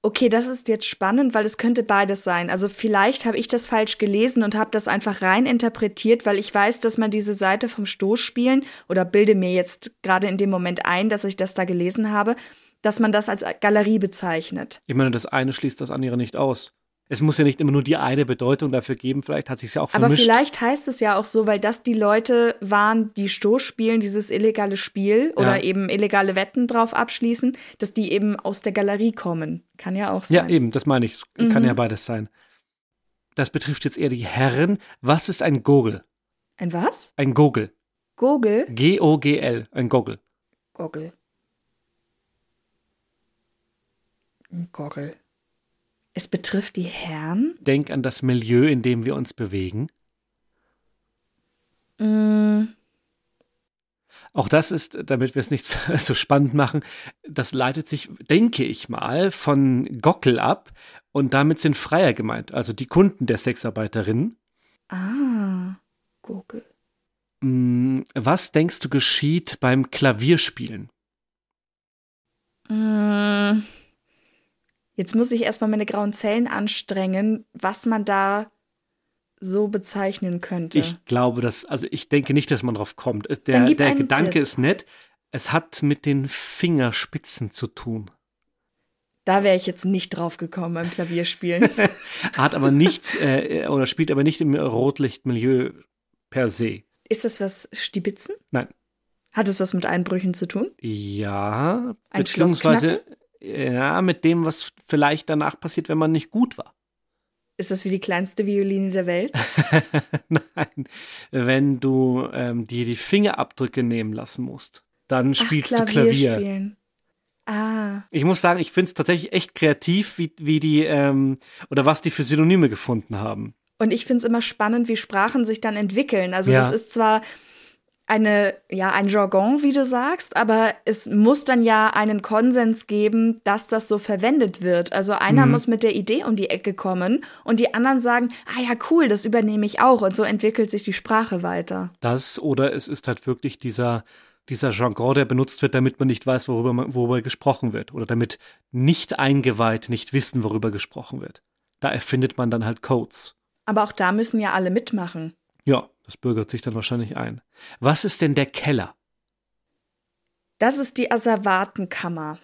Okay, das ist jetzt spannend, weil es könnte beides sein. Also vielleicht habe ich das falsch gelesen und habe das einfach rein interpretiert, weil ich weiß, dass man diese Seite vom Stoßspielen oder bilde mir jetzt gerade in dem Moment ein, dass ich das da gelesen habe, dass man das als Galerie bezeichnet. Ich meine, das eine schließt das andere nicht aus. Es muss ja nicht immer nur die eine Bedeutung dafür geben, vielleicht hat sich ja auch Aber vermischt. vielleicht heißt es ja auch so, weil das die Leute waren, die Stoß spielen, dieses illegale Spiel oder Ja. eben illegale Wetten drauf abschließen, dass die eben aus der Galerie kommen. Kann ja auch ja, sein. eben, das meine ich. Es Kann Mhm. ja beides sein. Das betrifft jetzt eher die Herren. Was ist ein Gogel? Ein was? Ein Gogel. Gogel? G-O-G-L. Ein Gogel. Gogel. Ein Gogel. Es betrifft die Herren? Denk an das Milieu, in dem wir uns bewegen. Mm, Auch das ist, damit wir es nicht *laughs* so- spannend machen, das leitet sich, denke ich mal, von Gockel ab und damit sind Freier gemeint, also die Kunden der Sexarbeiterinnen. ah, Gogel. Mm, Was denkst du geschieht beim Klavierspielen? Mm. Jetzt muss ich erstmal meine grauen Zellen anstrengen, was man da so bezeichnen könnte. Ich glaube, dass, also ich denke nicht, dass man drauf kommt. Äh, Der, der Gedanke Tipp. ist nett. Es hat mit den Fingerspitzen zu tun. da wäre ich jetzt nicht drauf gekommen beim Klavierspielen. *laughs* *laughs* Hat aber nichts, äh, oder spielt aber nicht im Rotlichtmilieu per se. Ist das was Stibitzen? Nein. Hat es was mit Einbrüchen zu tun? Ja, Ein beziehungsweise ja, mit dem, was vielleicht danach passiert, wenn man nicht gut war. Ist das wie die kleinste Violine der Welt? *laughs* Nein, wenn du ähm, dir die Fingerabdrücke nehmen lassen musst, dann spielst Ach, du Klavier. spielen. Ah, Ich muss sagen, ich finde es tatsächlich echt kreativ, wie, wie die ähm, oder was die für Synonyme gefunden haben. Und ich finde es immer spannend, wie Sprachen sich dann entwickeln. Also Ja. das ist zwar eine, ja, ein Jargon, wie du sagst, aber es muss dann ja einen Konsens geben, dass das so verwendet wird. Also einer Mhm. muss mit der Idee um die Ecke kommen und die anderen sagen, ah ja, cool, das übernehme ich auch. Und so entwickelt sich die Sprache weiter. Das oder es ist halt wirklich dieser dieser Jargon, der benutzt wird, damit man nicht weiß, worüber, man, worüber gesprochen wird. Oder damit nicht eingeweiht nicht wissen, worüber gesprochen wird. Da erfindet man dann halt Codes. Aber auch da müssen ja alle mitmachen. Ja, das bürgert sich dann wahrscheinlich ein. Was ist denn der Keller? Das ist die Asservatenkammer.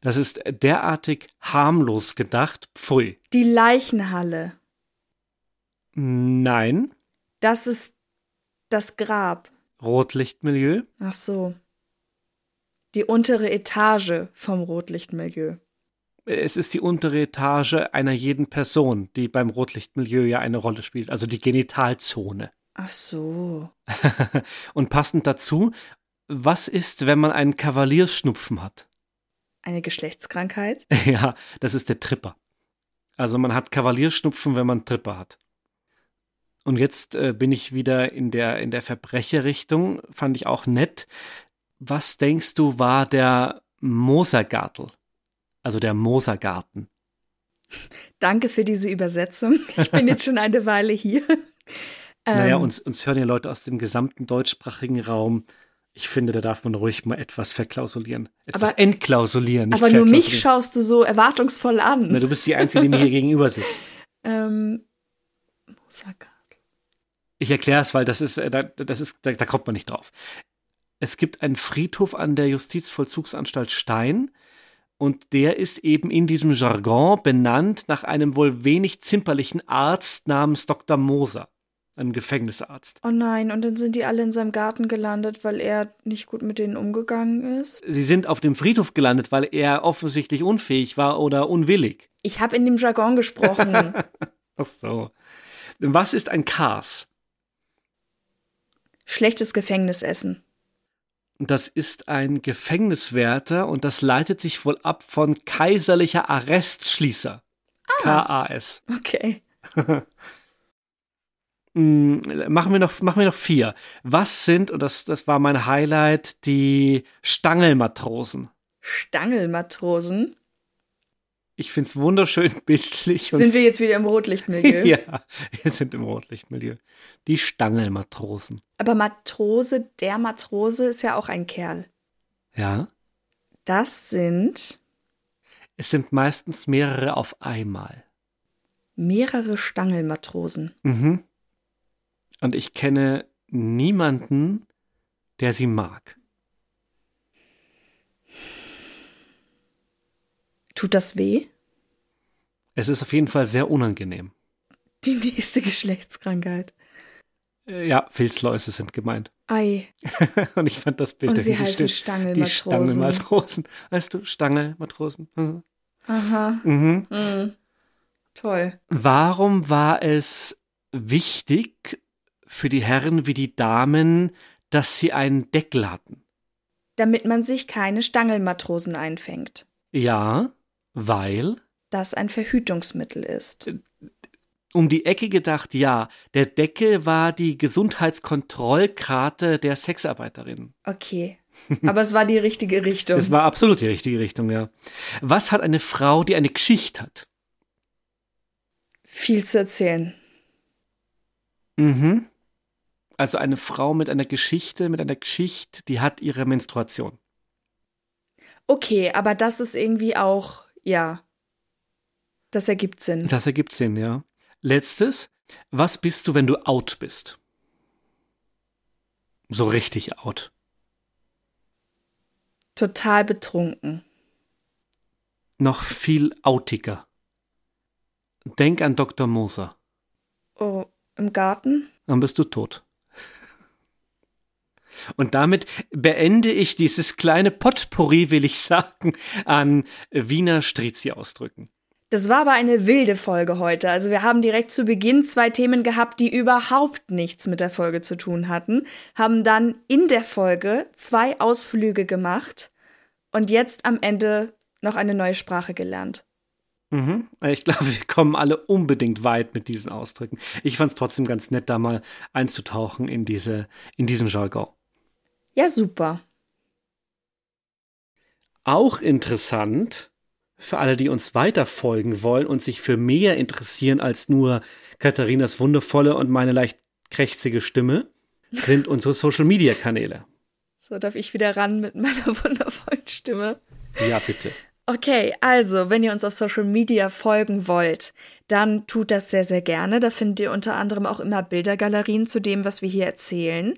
Das ist derartig harmlos gedacht. Pfui. Die Leichenhalle. Nein. Das ist das Grab. Rotlichtmilieu. Ach so. Die untere Etage vom Rotlichtmilieu. Es ist die untere Etage einer jeden Person, die beim Rotlichtmilieu ja eine Rolle spielt, also die Genitalzone. Ach so. *laughs* Und passend dazu, was ist, wenn man einen Kavaliersschnupfen hat? Eine Geschlechtskrankheit? *laughs* ja, das ist der Tripper. Also man hat Kavalierschnupfen, wenn man Tripper hat. Und jetzt äh, bin ich wieder in der, in der Verbrecherrichtung, fand ich auch nett. Was denkst du, war der Mosergartel? Also der Mosergarten. Danke für diese Übersetzung. Ich bin jetzt schon eine Weile hier. *laughs* naja, ähm. uns, uns hören ja Leute aus dem gesamten deutschsprachigen Raum. Ich finde, da darf man ruhig mal etwas verklausulieren. Etwas aber, entklausulieren. aber nur mich schaust du so erwartungsvoll an. Na, du bist die Einzige, die mir hier *laughs* gegenüber sitzt. Ähm, Mosergarten. Ich erkläre es, weil das ist, äh, das ist, da, da kommt man nicht drauf. Es gibt einen Friedhof an der Justizvollzugsanstalt Stein und der ist eben in diesem Jargon benannt nach einem wohl wenig zimperlichen Arzt namens Dr. Moser, einem Gefängnisarzt. Oh nein, und dann sind die alle in seinem Garten gelandet, weil er nicht gut mit denen umgegangen ist? Sie sind auf dem Friedhof gelandet, weil er offensichtlich unfähig war oder unwillig. Ich habe in dem Jargon gesprochen. *laughs* Ach so. Was ist ein Kars? Schlechtes Gefängnisessen. Das ist ein Gefängniswärter und das leitet sich wohl ab von kaiserlicher Arrestschließer. Ah, K-A-S. Okay. *laughs* Mm, machen wir noch, machen wir noch vier. Was sind, und das, das war mein Highlight, die Stangelmatrosen? Stangelmatrosen? Ich finde es wunderschön *laughs* bildlich. Sind wir jetzt wieder im Rotlichtmilieu? *laughs* ja, wir sind im Rotlichtmilieu. Die Stangelmatrosen. Aber Matrose, der Matrose ist ja auch ein Kerl. Ja. Das sind. Es sind meistens mehrere auf einmal. Mehrere Stangelmatrosen. Mhm. Und ich kenne niemanden, der sie mag. Tut das weh? Es ist auf jeden Fall sehr unangenehm. Die nächste *laughs* Geschlechtskrankheit. Äh, ja, Filzläuse sind gemeint. Ei. *laughs* Und ich fand das Bild Und sie heißen Stangelmatrosen. Die Stangelmatrosen. Weißt du, Stangelmatrosen. Mhm. Aha. Mhm. Mhm. Toll. Warum war es wichtig für die Herren wie die Damen, dass sie einen Deckel hatten? Damit man sich keine Stangelmatrosen einfängt. Ja, weil? Das ein Verhütungsmittel ist. Um die Ecke gedacht, ja. Der Deckel war die Gesundheitskontrollkarte der Sexarbeiterinnen. Okay. Aber es war die richtige Richtung. Es war absolut die richtige Richtung, ja. Was hat eine Frau, die eine Geschichte hat? Viel zu erzählen. Mhm. Also eine Frau mit einer Geschichte, mit einer Geschichte, die hat ihre Menstruation. Okay, aber das ist irgendwie auch ja. Das ergibt Sinn. Das ergibt Sinn, ja. Letztes, was bist du, wenn du out bist? So richtig out. Total betrunken. Noch viel outiger. Denk an Dr. Moser. Oh, im Garten? Dann bist du tot. Und damit beende ich dieses kleine Potpourri, will ich sagen, an Wiener Strizi-Ausdrücken. Das war aber eine wilde Folge heute. Also wir haben direkt zu Beginn zwei Themen gehabt, die überhaupt nichts mit der Folge zu tun hatten, haben dann in der Folge zwei Ausflüge gemacht und jetzt am Ende noch eine neue Sprache gelernt. Mhm. Ich glaube, wir kommen alle unbedingt weit mit diesen Ausdrücken. Ich fand es trotzdem ganz nett, da mal einzutauchen in diese, in diesen Jargon. Ja, super. Auch interessant für alle, die uns weiter folgen wollen und sich für mehr interessieren als nur Katharinas wundervolle und meine leicht krächzige Stimme, sind *laughs* unsere Social Media Kanäle. So darf ich wieder ran mit meiner *laughs* wundervollen Stimme. Ja, bitte. Okay, also, wenn ihr uns auf Social Media folgen wollt, dann tut das sehr, sehr gerne. Da findet ihr unter anderem auch immer Bildergalerien zu dem, was wir hier erzählen.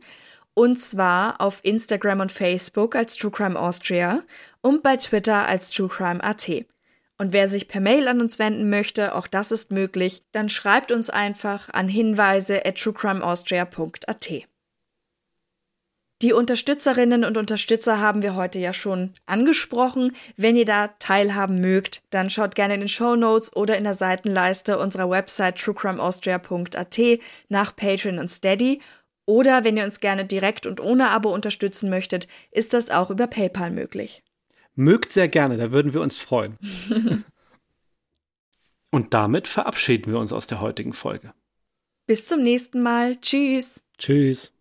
Und zwar auf Instagram und Facebook als True Crime Austria und bei Twitter als True Crime AT. Und wer sich per Mail an uns wenden möchte, auch das ist möglich, dann schreibt uns einfach an hinweise at truecrimeaustria.at. Die Unterstützerinnen und Unterstützer haben wir heute ja schon angesprochen. Wenn ihr da teilhaben mögt, dann schaut gerne in den Show Notes oder in der Seitenleiste unserer Website truecrimeaustria.at nach Patreon und Steady. Oder wenn ihr uns gerne direkt und ohne Abo unterstützen möchtet, ist das auch über PayPal möglich. Mögt sehr gerne, da würden wir uns freuen. *laughs* Und damit verabschieden wir uns aus der heutigen Folge. Bis zum nächsten Mal. Tschüss. Tschüss.